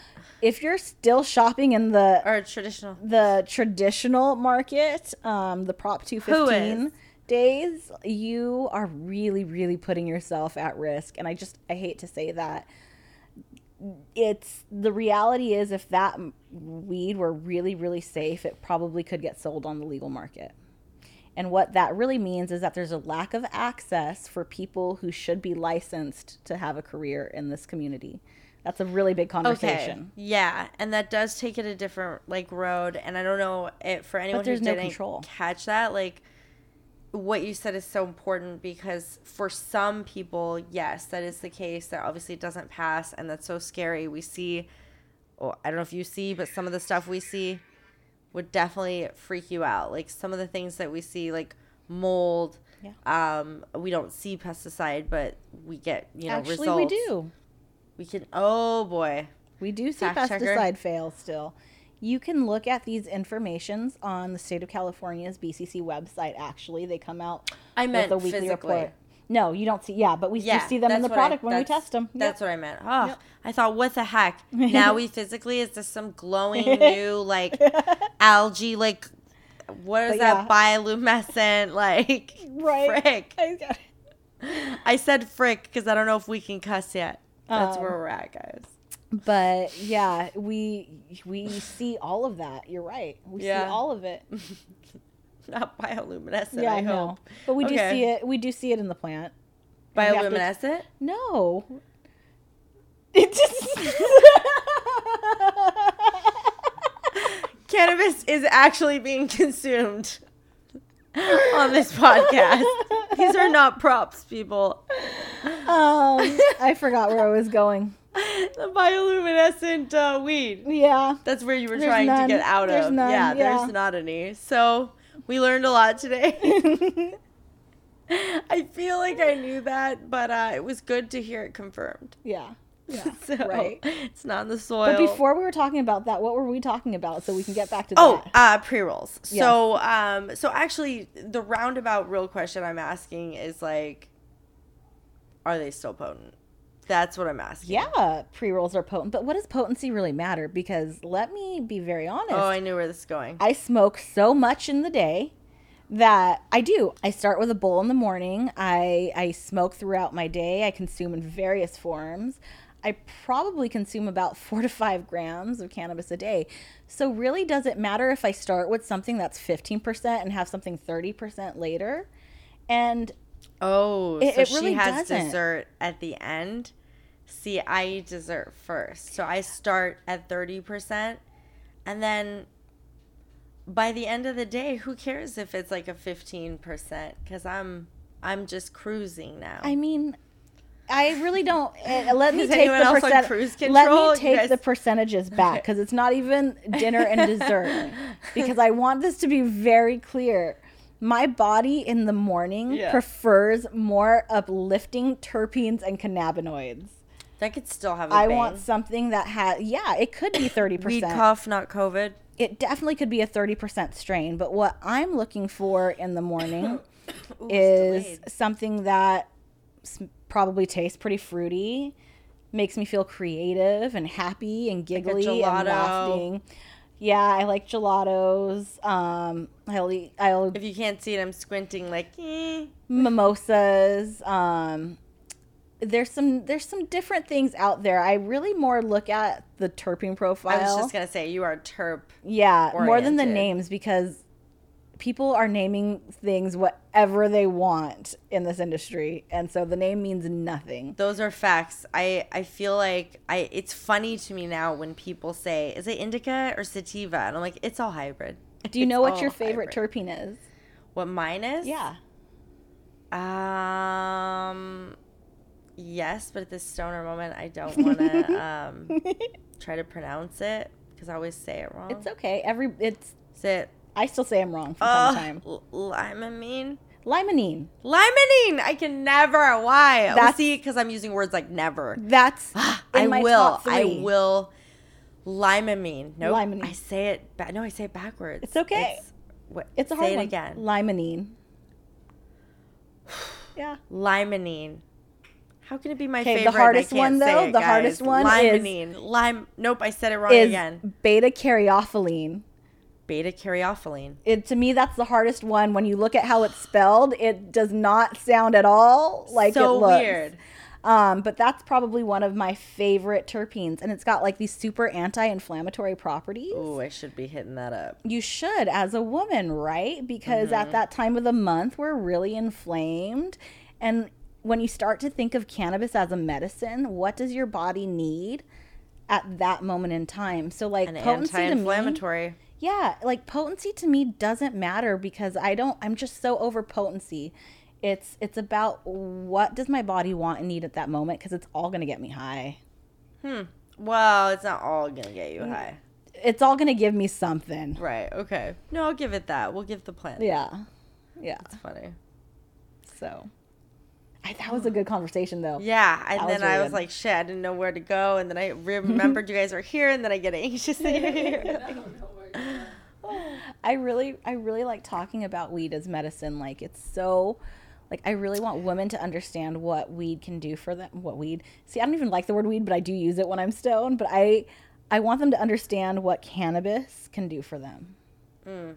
if you're still shopping in the or traditional. the traditional market, um, the Prop 215 days, you are really, really putting yourself at risk. And I just, I hate to say that. It's the reality is if that weed were really, really safe, it probably could get sold on the legal market. And what that really means is that there's a lack of access for people who should be licensed to have a career in this community. That's a really big conversation. Okay. Yeah, and that does take it a different like road. And I don't know it for anyone who no didn't control. catch that. Like what you said is so important because for some people, yes, that is the case. That obviously doesn't pass, and that's so scary. We see, oh, I don't know if you see, but some of the stuff we see would definitely freak you out. Like some of the things that we see, like mold. Yeah. Um, we don't see pesticide, but we get you know Actually, results. we do. We can. Oh boy. We do see Fact checker. pesticide fails still. You can look at these informations on the state of California's BCC website. Actually, they come out I meant with a weekly physically. report. No, you don't see. Yeah, but we Yeah, see them in the what I- product when we test them. That's what I meant. Oh, Yep. I thought, what the heck? *laughs* Now we physically is this some glowing new like algae like what is But that yeah. bioluminescent like *laughs* right. frick? *laughs* I. I said frick because I don't know if we can cuss yet. That's Um, where we're at, guys. But yeah, we we see all of that. You're right. We Yeah. see all of it. *laughs* Not bioluminescent. yeah, I I know. hope But we do see it. We do see it in the plant. Have to- bioluminescent. No. *laughs* It just. *laughs* Cannabis is actually being consumed on this podcast. These are not props, people. um, I forgot where I was going. the bioluminescent uh, weed. Yeah. That's where you were There's trying none. to get out There's of. none, yeah, yeah. there's not any. So we learned a lot today. *laughs* I feel like I knew that, but uh, it was good to hear it confirmed. Yeah. Yeah. *laughs* So Right. it's not in the soil. But before we were talking about that, what were we talking about? So we can get back to Oh, that. uh, pre rolls. So, um, so actually, the roundabout real question I'm asking is like, are they still potent? That's what I'm asking. Yeah, pre rolls are potent, but what does potency really matter? Because let me be very honest. Oh, I knew where this is going. I smoke so much in the day that I do. I start with a bowl in the morning. I I smoke throughout my day. I consume in various forms. I probably consume about *laughs* four to five grams of cannabis a day. So, really, does it matter if I start with something that's 15% and have something 30% later? And Oh, It- so it really she has doesn't. dessert at the end. See, I eat dessert first. So I start at 30%. And then by the end of the day, who cares if it's like a 15%? Because I'm. I'm just cruising now. I mean, I really don't. Uh, let *laughs* me Is take the percent. Let me take guys- the percentages *laughs* back because it's not even dinner and *laughs* dessert. because I want this to be very clear. My body in the morning Yeah. prefers more uplifting terpenes and cannabinoids. That could still have a I bang. want something that has, yeah, it could be 30%. *coughs* Weed cough, not COVID. it definitely could be a 30% strain, but what I'm looking for in the morning *coughs* Ooh, is something that probably tastes pretty fruity, makes me feel creative and happy and giggly and gelato. wafting. Yeah, I like gelatos. Um, I'll eat, I'll If you can't see it, I'm squinting like, eh. mimosas. Um, there's some there's some different things out there. I really more look at the terpene profile. I was just going to say, you are terp. Yeah, more than the names because people are naming things whatever they want in this industry, and so the name means nothing. Those are facts. I, I feel like I it's funny to me now when people say, is it indica or sativa? And I'm like, it's all hybrid. Do you It's know what your favorite hybrid. terpene is? What mine is? Yeah. Um, yes, but at this stoner moment, I don't *laughs* want to um, try to pronounce it because I always say it wrong. It's okay. Every it's Is it I still say I'm wrong from uh, time to time. limonene? Limonene. Limonene. I can never. Why? Well, That's- see, because I'm using words like never. That's *gasps* I will. I will. Limonene. Nope. Limonene. I say it. Ba- no, I say it backwards. It's okay. It's, what, It's a say hard it again. Limonene. *sighs* Yeah. Limonene. How can it be my favorite? The hardest one, though, it, the guys? hardest one is- limonene. Lime. Nope, I said it wrong Is again. beta caryophyllene. Beta caryophyllene. It to me that's the hardest one. When you look at how it's spelled, it does not sound at all like so it looks. weird. Um, but that's probably one of my favorite terpenes, and it's got like these super anti-inflammatory properties. Oh, I should be hitting that up. You should, as a woman, right? Because at that time of the month, we're really inflamed, and when you start to think of cannabis as a medicine, what does your body need at that moment in time? So, like An potency to me, yeah, like potency to me doesn't matter because I don't I'm just so over potency. It's it's about what does my body want and need at that moment because it's all going to get me high. Hmm. Well, it's not all gonna get Mm. you high. It's all going to give me something. Right. Okay. No, I'll give it that. We'll give the plant. Yeah. Yeah. It's funny. So I, that was a good conversation though. Yeah, and That then was really I was good. like, shit, I didn't know where to go, and then I remembered you guys were here, and then I get anxious that you're here. I really I really like talking about weed as medicine like it's so like I really want women to understand what weed can do for them what weed see I don't even like the word weed but I do use it when I'm stoned but I I want them to understand what cannabis can do for them Mm.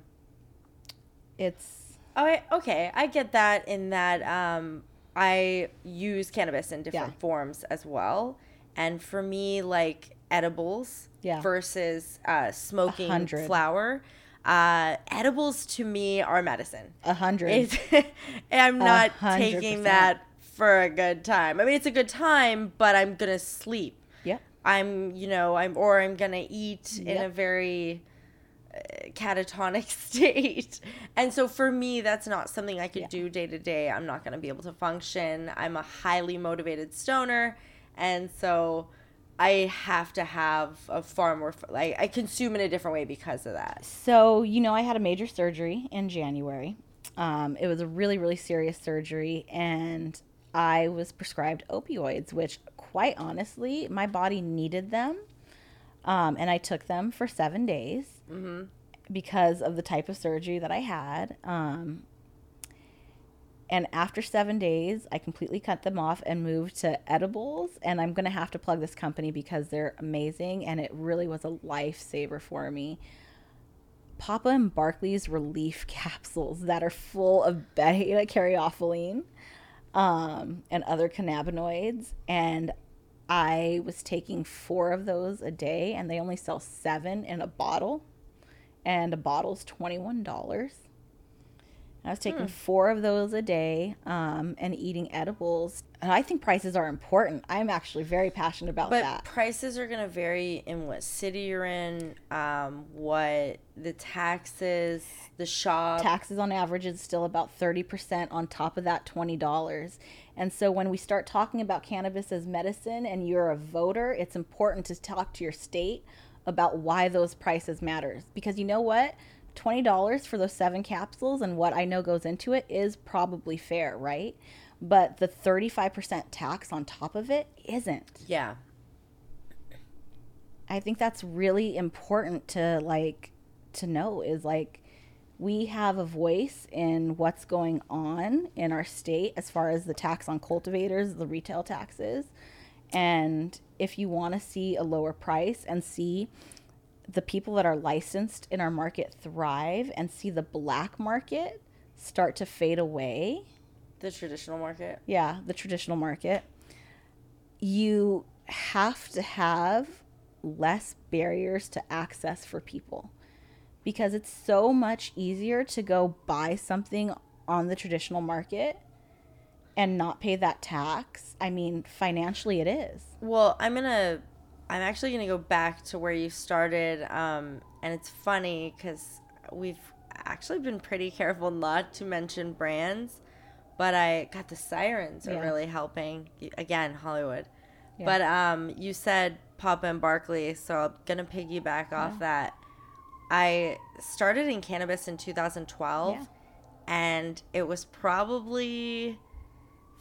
it's Oh, I- okay, I get that. In that, um, I use cannabis in different Yeah. forms as well, and for me, like edibles Yeah. versus uh, smoking hundred. flower. Uh, edibles to me are medicine. a hundred *laughs* I'm not hundred taking that for a good time. I mean, it's a good time, but I'm gonna sleep. Yeah. I'm, you know, I'm or I'm gonna eat in a very catatonic *laughs* state. And so for me, that's not something I could Yeah. do day to day. I'm not gonna be able to function. I'm a highly motivated stoner, and so I have to have a far more like I consume in a different way because of that. So, you know, I had a major surgery in January. Um, it was a really, really serious surgery, and I was prescribed opioids, which, quite honestly, my body needed them. Um, and I took them for seven days because of the type of surgery that I had. Um, and after seven days, I completely cut them off and moved to edibles. And I'm going to have to plug this company because they're amazing. And it really was a lifesaver for me Papa and Barkley's relief *laughs* capsules that are full of beta caryophyllene um, and other cannabinoids. And I was taking four of those a day, and they only sell seven in a bottle. And a bottle's $21. I was taking four of those a day um, and eating edibles. And I think prices are important. I'm actually very passionate about But that. prices are going to vary in what city you're in, um, what the taxes, the shop. taxes on average is still about 30% on top of that $20. And so when we start talking about cannabis as medicine and you're a voter, it's important to talk to your state about why those prices matters because you know what? $20 for those 7 capsules and what I know goes into it is probably fair, right? But the 35% tax on top of it isn't. yeah. I think that's really important to like to know is like we have a voice in what's going on in our state as far as the tax on cultivators, the retail taxes. And if you want to see a lower price and see the people that are licensed in our market thrive and see the black market start to fade away, The traditional market. yeah, the traditional market, you have to have less barriers to access for people because it's so much easier to go buy something on the traditional market and not pay that tax. I mean, financially, it is. Well, I'm gonna. I'm actually gonna go back to where you started, um, and it's funny because we've actually been pretty careful not to mention brands, but I got the sirens are Yeah. really helping. Again, Hollywood. Yeah. But um, you said Papa and Barkley, so I'm gonna piggyback off that. I started in cannabis in 2012, Yeah. and it was probably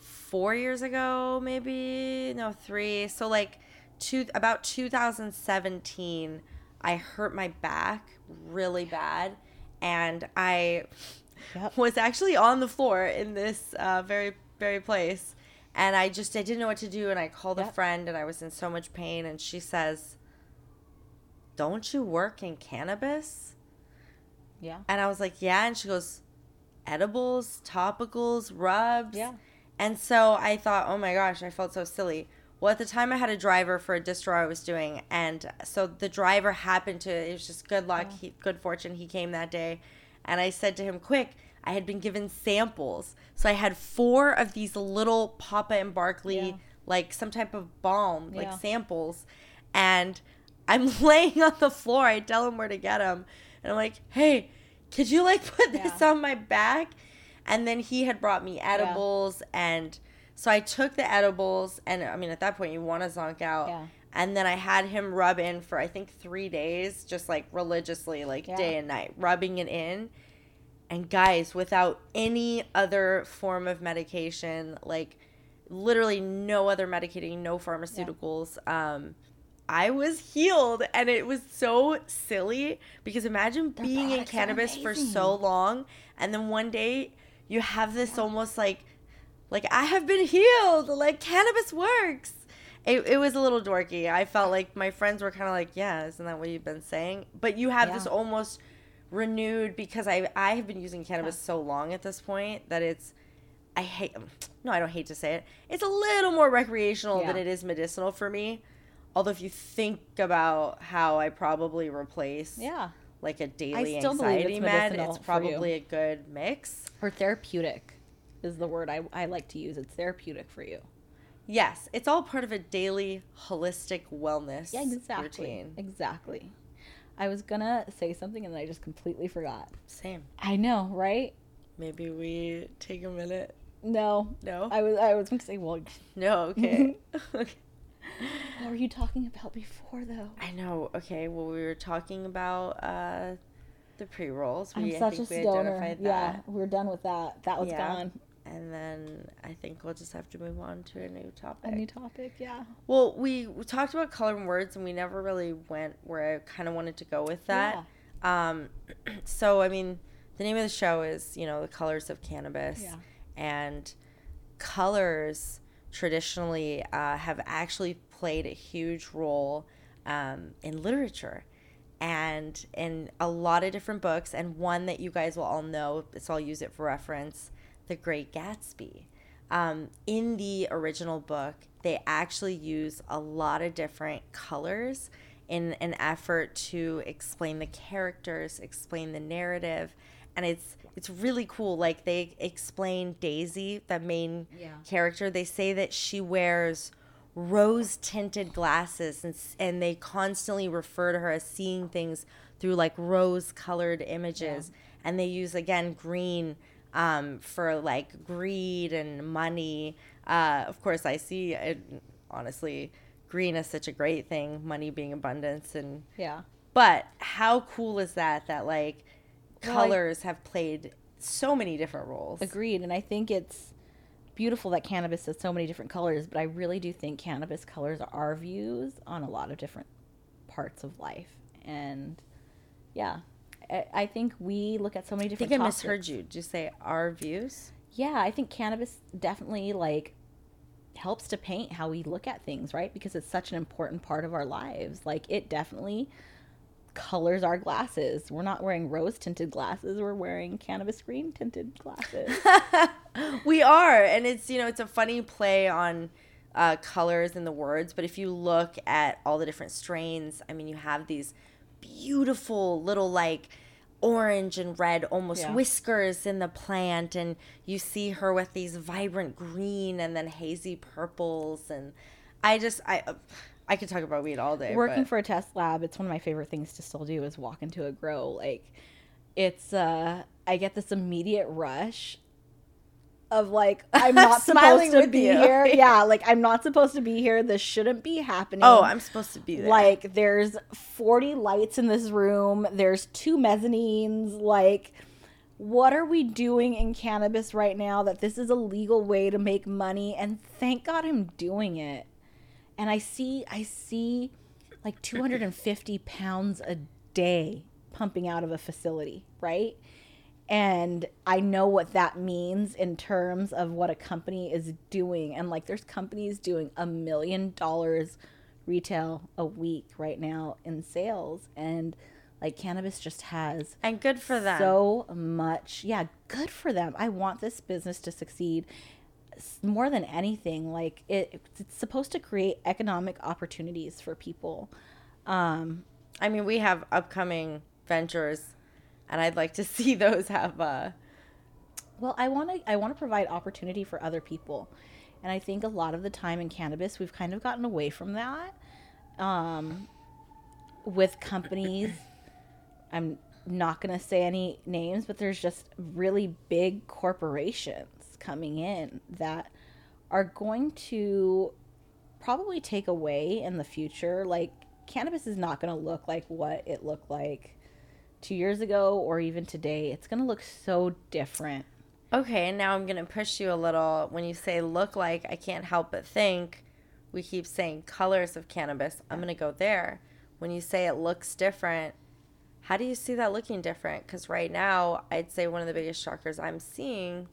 four years ago, maybe no three. So like two about 2017, I hurt my back really bad, and I Yep. was actually on the floor in this uh, very very place, and I just I didn't know what to do, and I called a friend, and I was in so much pain, and she says, "Don't you work in cannabis?" Yeah. And I was like, yeah. And she goes, edibles, topicals, rubs. Yeah. And so I thought, oh my gosh, I felt so silly. Well, at the time I had a driver for a distro I was doing. And so the driver happened to, it was just good luck, oh. he, good fortune. He came that day. And I said to him, quick, I had been given samples. So I had four of these little Papa and Barkley, Yeah. like some type of balm, Yeah. like samples. And I'm *laughs* laying on the floor. I tell him where to get them. And I'm like, hey, could you like put this Yeah. on my back? And then he had brought me edibles. And so I took the edibles. And I mean, at that point, you want to zonk out. Yeah. And then I had him rub in for, I think, three days, just like religiously, like Yeah. day and night, rubbing it in. And guys, without any other form of medication, like literally no other medicating, no pharmaceuticals, um, I was healed. And it was so silly because imagine being in cannabis for so long and then one day you have this almost like like I have been healed, like cannabis works. It, it was a little dorky. I felt like my friends were kind of like, yeah, isn't that what you've been saying? But you have this almost renewed because I I have been using cannabis so long at this point that it's I hate no, I don't hate to say it. It's a little more recreational than it is medicinal for me. Although if you think about how I probably replace Yeah. like a daily anxiety it's med, it's probably a good mix. Or therapeutic is the word I, I like to use. It's therapeutic for you. Yes, it's all part of a daily holistic wellness Yeah, exactly. routine. Exactly. I was gonna say something and then I just completely forgot. Same. I know, right? Maybe we take a minute. No. No. I was I was gonna say, well, no. Okay. *laughs* *laughs* okay. What were you talking about before though? I know. Okay. Well, we were talking about uh, the pre rolls. I'm We such a think stoner. identified Yeah, we're done with that. That was Yeah. gone. and then I think we'll just have to move on to a new topic. A new topic, yeah. Well, we, we talked about color and words, and we never really went where I kind of wanted to go with that. Um, *clears throat* so I mean, the name of the show is you know the colors of cannabis, Yeah. and colors traditionally uh, have actually played a huge role um, in literature, and in a lot of different books, and one that you guys will all know, so I'll use it for reference The Great Gatsby. Um, in the original book, they actually use a lot of different colors in an effort to explain the characters, explain the narrative, and it's it's really cool. Like they explain Daisy, the main Yeah. character. They say that she wears rose tinted glasses and, and they constantly refer to her as seeing things through like rose colored images and they use again green um, for like greed and money uh, of course i see it, honestly green is such a great thing money being abundance and Yeah. but how cool is that that like Well, I- colors have played so many different roles Agreed. And I think it's beautiful that cannabis has so many different colors, but I really do think cannabis colors are our views on a lot of different parts of life. And yeah, I, I think we look at so many different. I think I topics. misheard you. Did you say our views? Yeah, I think cannabis definitely like helps to paint how we look at things, right? Because it's such an important part of our lives. Like it definitely colors our glasses. We're not wearing rose tinted glasses, we're wearing cannabis green tinted glasses. *laughs* we are, and it's you know it's a funny play on uh, colors and the words. But if you look at all the different strains, I mean, you have these beautiful little like orange and red almost Yeah. whiskers in the plant and you see her with these vibrant green and then hazy purples and i just i i could talk about weed all day working but- for a test lab it's one of my favorite things to still do is walk into a grow like it's uh i get this immediate rush of like *laughs* i'm not supposed to be you. here. *laughs* yeah like i'm not supposed to be here. This shouldn't be happening. Oh i'm supposed to be there. Like there's 40 lights in this room. There's two mezzanines. Like what are we doing in cannabis right now that this is a legal way to make money? And thank god i'm doing it and i see i see like 250 *laughs* pounds a day pumping out of a facility right? And i know what that means in terms of what a company is doing. And like there's companies doing a million dollars retail a week right now in sales. And like cannabis just has and good for them. so much yeah good for them. I want this business to succeed more than anything like it it's supposed to create economic opportunities for people. Um I mean, we have upcoming ventures, and I'd like to *laughs* see those have. Uh, well i want to i want to provide opportunity for other people. And i think a lot of the time in cannabis we've kind of gotten away from that. Um with companies i'm not going to say any names but there's just really big corporations coming in that are going to probably take away in the future like cannabis is not going to look like what it looked like two years ago or even today it's going to look so different okay, and now I'm gonna push you a little. When you say look like, I can't help but think. We keep saying colors of cannabis. I'm gonna go there. When you say it looks different, how do you see that looking different? Because right now, I'd say one of the biggest shockers I'm seeing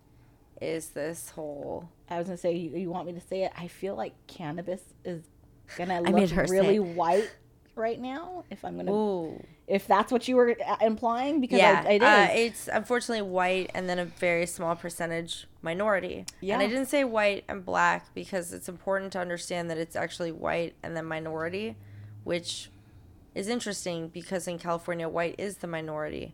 is this whole. I was gonna say you, you want me to say it. I feel like cannabis is gonna *laughs* look really it. white right now. If I'm gonna, Ooh. if that's what you were uh, implying, because yeah, I, it is. Uh, it's unfortunately white and then a very small percentage minority. Yeah, And I didn't say white and black because it's important to understand that it's actually white and then minority, which is interesting because in California, white is the minority.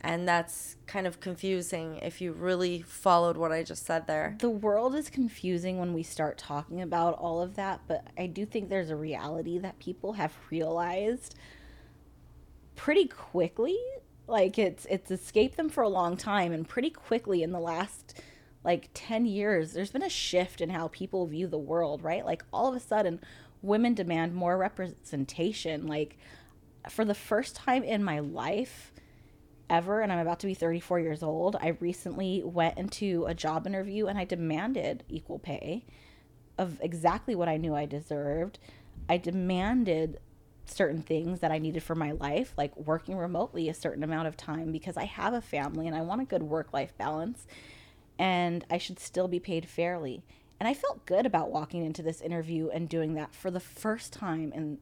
And that's kind of confusing if you really followed what I just said there. the world is confusing when we start talking about all of that, but I do think there's a reality that people have realized pretty quickly. Like it's it's escaped them for a long time and pretty quickly in the last like 10 years there's been a shift in how people view the world, right? Like all of a sudden women demand more representation like for the first time in my life ever and I'm about to be 34 years old, I recently went into a job interview and I demanded equal pay of exactly what I knew I deserved. I demanded certain things that I needed for my life, like working remotely a certain amount of time because I have a family and I want a good work life balance and I should still be paid fairly. And I felt good about walking into this interview and doing that for the first time in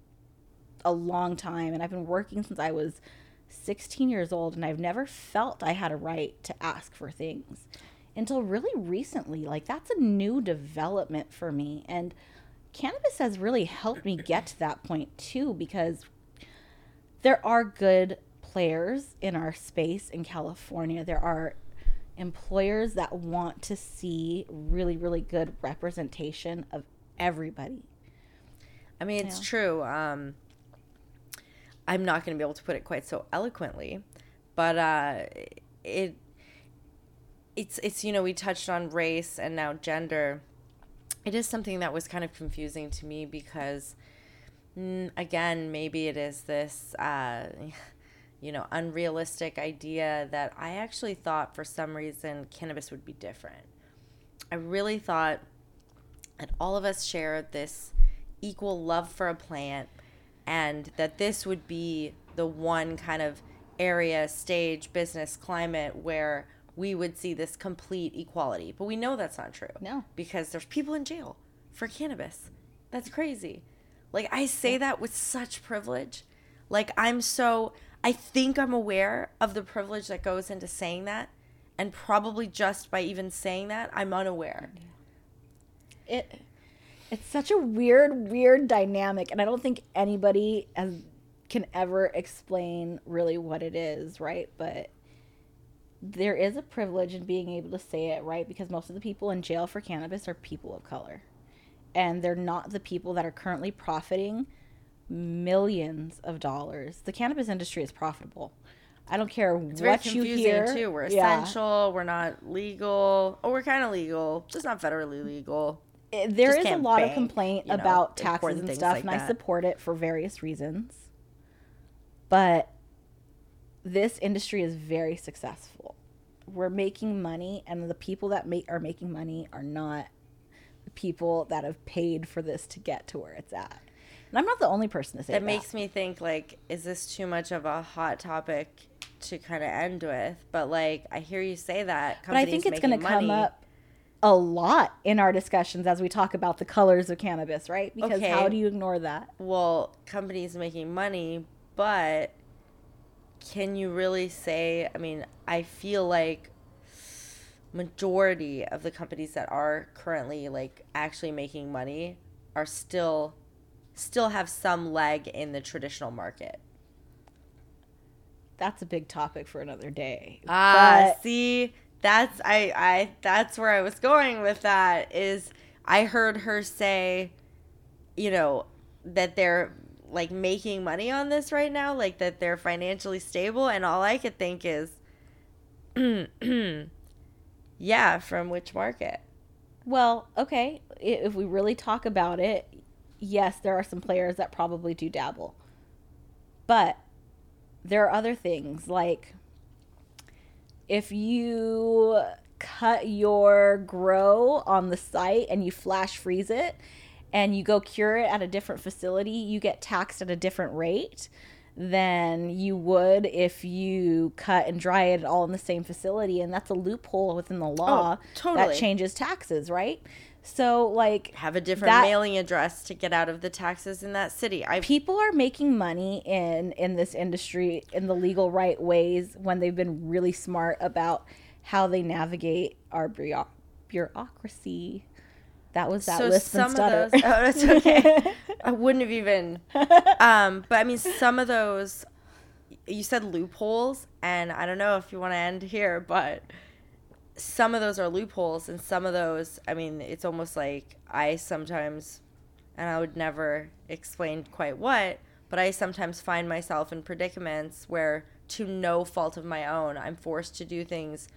a long time and I've been working since I was 16 years old and I've never felt I had a right to ask for things until really recently. Like that's a new development for me and cannabis has really helped me get to that point too because there are good players in our space in California. There are employers that want to see really really good representation of everybody. I mean, it's true. Um, I'm not going to be able to put it quite so eloquently, but uh, it it's it's you know we touched on race and now gender. It is something that was kind of confusing to me because, mm, again, maybe it is this. Uh, you know, unrealistic idea that I actually thought for some reason cannabis would be different. I really thought that all of us shared this equal love for a plant and that this would be the one kind of area, stage, business, climate where we would see this complete equality. But we know that's not true. No. Because there's people in jail for cannabis. That's crazy. Like I say that with such privilege. Like I'm so I think I'm aware of the privilege that goes into saying that and probably just by even saying that I'm unaware. It it's such a weird weird dynamic and I don't think anybody has can ever explain really what it is, right? But there is a privilege in being able to say it, right? Because most of the people in jail for cannabis are people of color. And they're not the people that are currently profiting millions of dollars. The cannabis industry is profitable. I don't care It's what you hear. too. We're Yeah. essential. We're not legal. Oh, we're kind of legal, just not federally legal. It- there just is a lot of complaint you know, about taxes and stuff, like and I support it for various reasons. But this industry is very successful. We're making money, and the people that make are making money are not the people that have paid for this to get to where it's at. And I'm not the only person to say That that. makes me think like, is this too much of a hot topic to kind of end with? But like, I hear you say that. but I think it's going to come up a lot in our discussions as we talk about the colors of cannabis, right? Because Okay. how do you ignore that? well, companies making money, but can you really say, I mean, I feel like majority of the companies that are currently like actually making money are still still have some leg in the traditional market. That's a big topic for another day. Ah, But- see, that's I I that's where I was going with that is I heard her say, you know, that they're like making money on this right now, like that they're financially stable and all I could think is *clears throat* yeah, from which market? Well, okay. If we really talk about it, yes, there are some players that probably do dabble. But there are other things like if you cut your grow on the site and you flash freeze it and you go cure it at a different facility, you get taxed at a different rate than you would if you cut and dry it all in the same facility and that's a loophole within the law oh, totally. that changes taxes, right? So like Have a different That- mailing address to get out of the taxes in that city. I people are making money in in this industry in the legal right ways when they've been really smart about how they navigate our bureaucracy. That was that so and some stutter. of those oh that's okay *laughs* i wouldn't have even *laughs* um but i mean some of those you said loopholes and i don't know if you want to end here but some of those are loopholes and some of those i mean it's almost like i sometimes and i would never explain quite what but i sometimes find myself in predicaments where to no fault of my own i'm forced to do things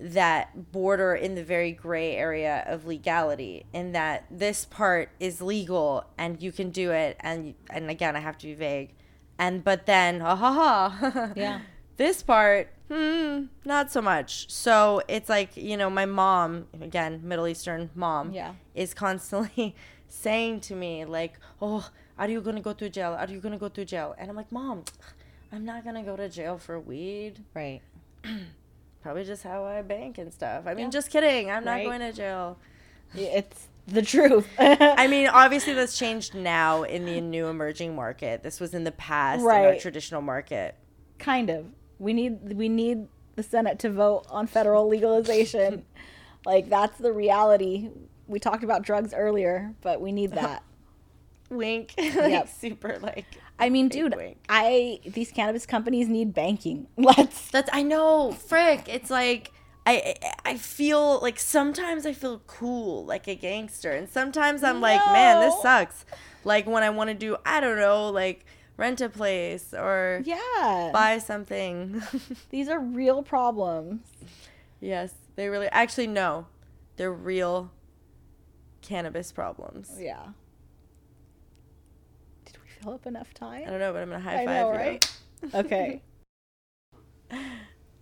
that border in the very gray area of legality in that this part is legal and you can do it and and again I have to be vague and but then ha ha ha *laughs* Yeah. This part hmm not so much so it's like you know my mom again Middle Eastern mom Yeah. is constantly *laughs* saying to me like oh are you gonna go to jail are you gonna go to jail and I'm like mom I'm not gonna go to jail for weed right. *clears throat* probably just how I bank and stuff. I mean, Yeah. just kidding. I'm not Right. going to jail. It's the truth. *laughs* I mean, obviously *laughs* that's changed now in the new emerging market. This was in the past in our Right. traditional market. kind of. We need we need the Senate to vote on federal legalization. *laughs* like that's the reality. We talked about drugs earlier, but we need that. *laughs* Wink. *laughs* like Yep. super like I mean, dude, wink. I these cannabis companies need banking. Let's That's I know, frick. It's like I I I feel like sometimes I feel cool like a gangster and sometimes I'm like, man, this sucks. Like when I want to do I don't know, like rent a place or yeah. buy something. *laughs* These are real problems. yes, they really actually no. They're real cannabis problems. Oh, yeah. Did we fill up enough time I don't know, but I'm going to high I five know, you. Okay. *laughs*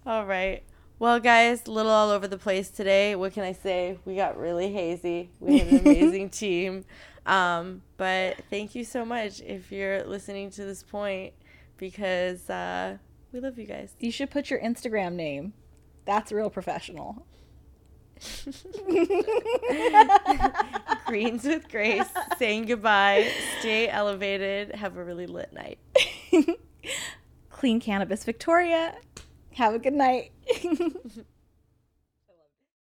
All right. Well, guys, a little all over the place today. What can I say? We got really hazy. We had an amazing *laughs* team. Um, but thank you so much if you're listening to this point because uh, we love you guys. You should put your Instagram name. That's real professional. *laughs* Greens with Grace, saying goodbye. Stay elevated. Have a really lit night. *laughs* Clean Cannabis Victoria. Have a good night. *laughs*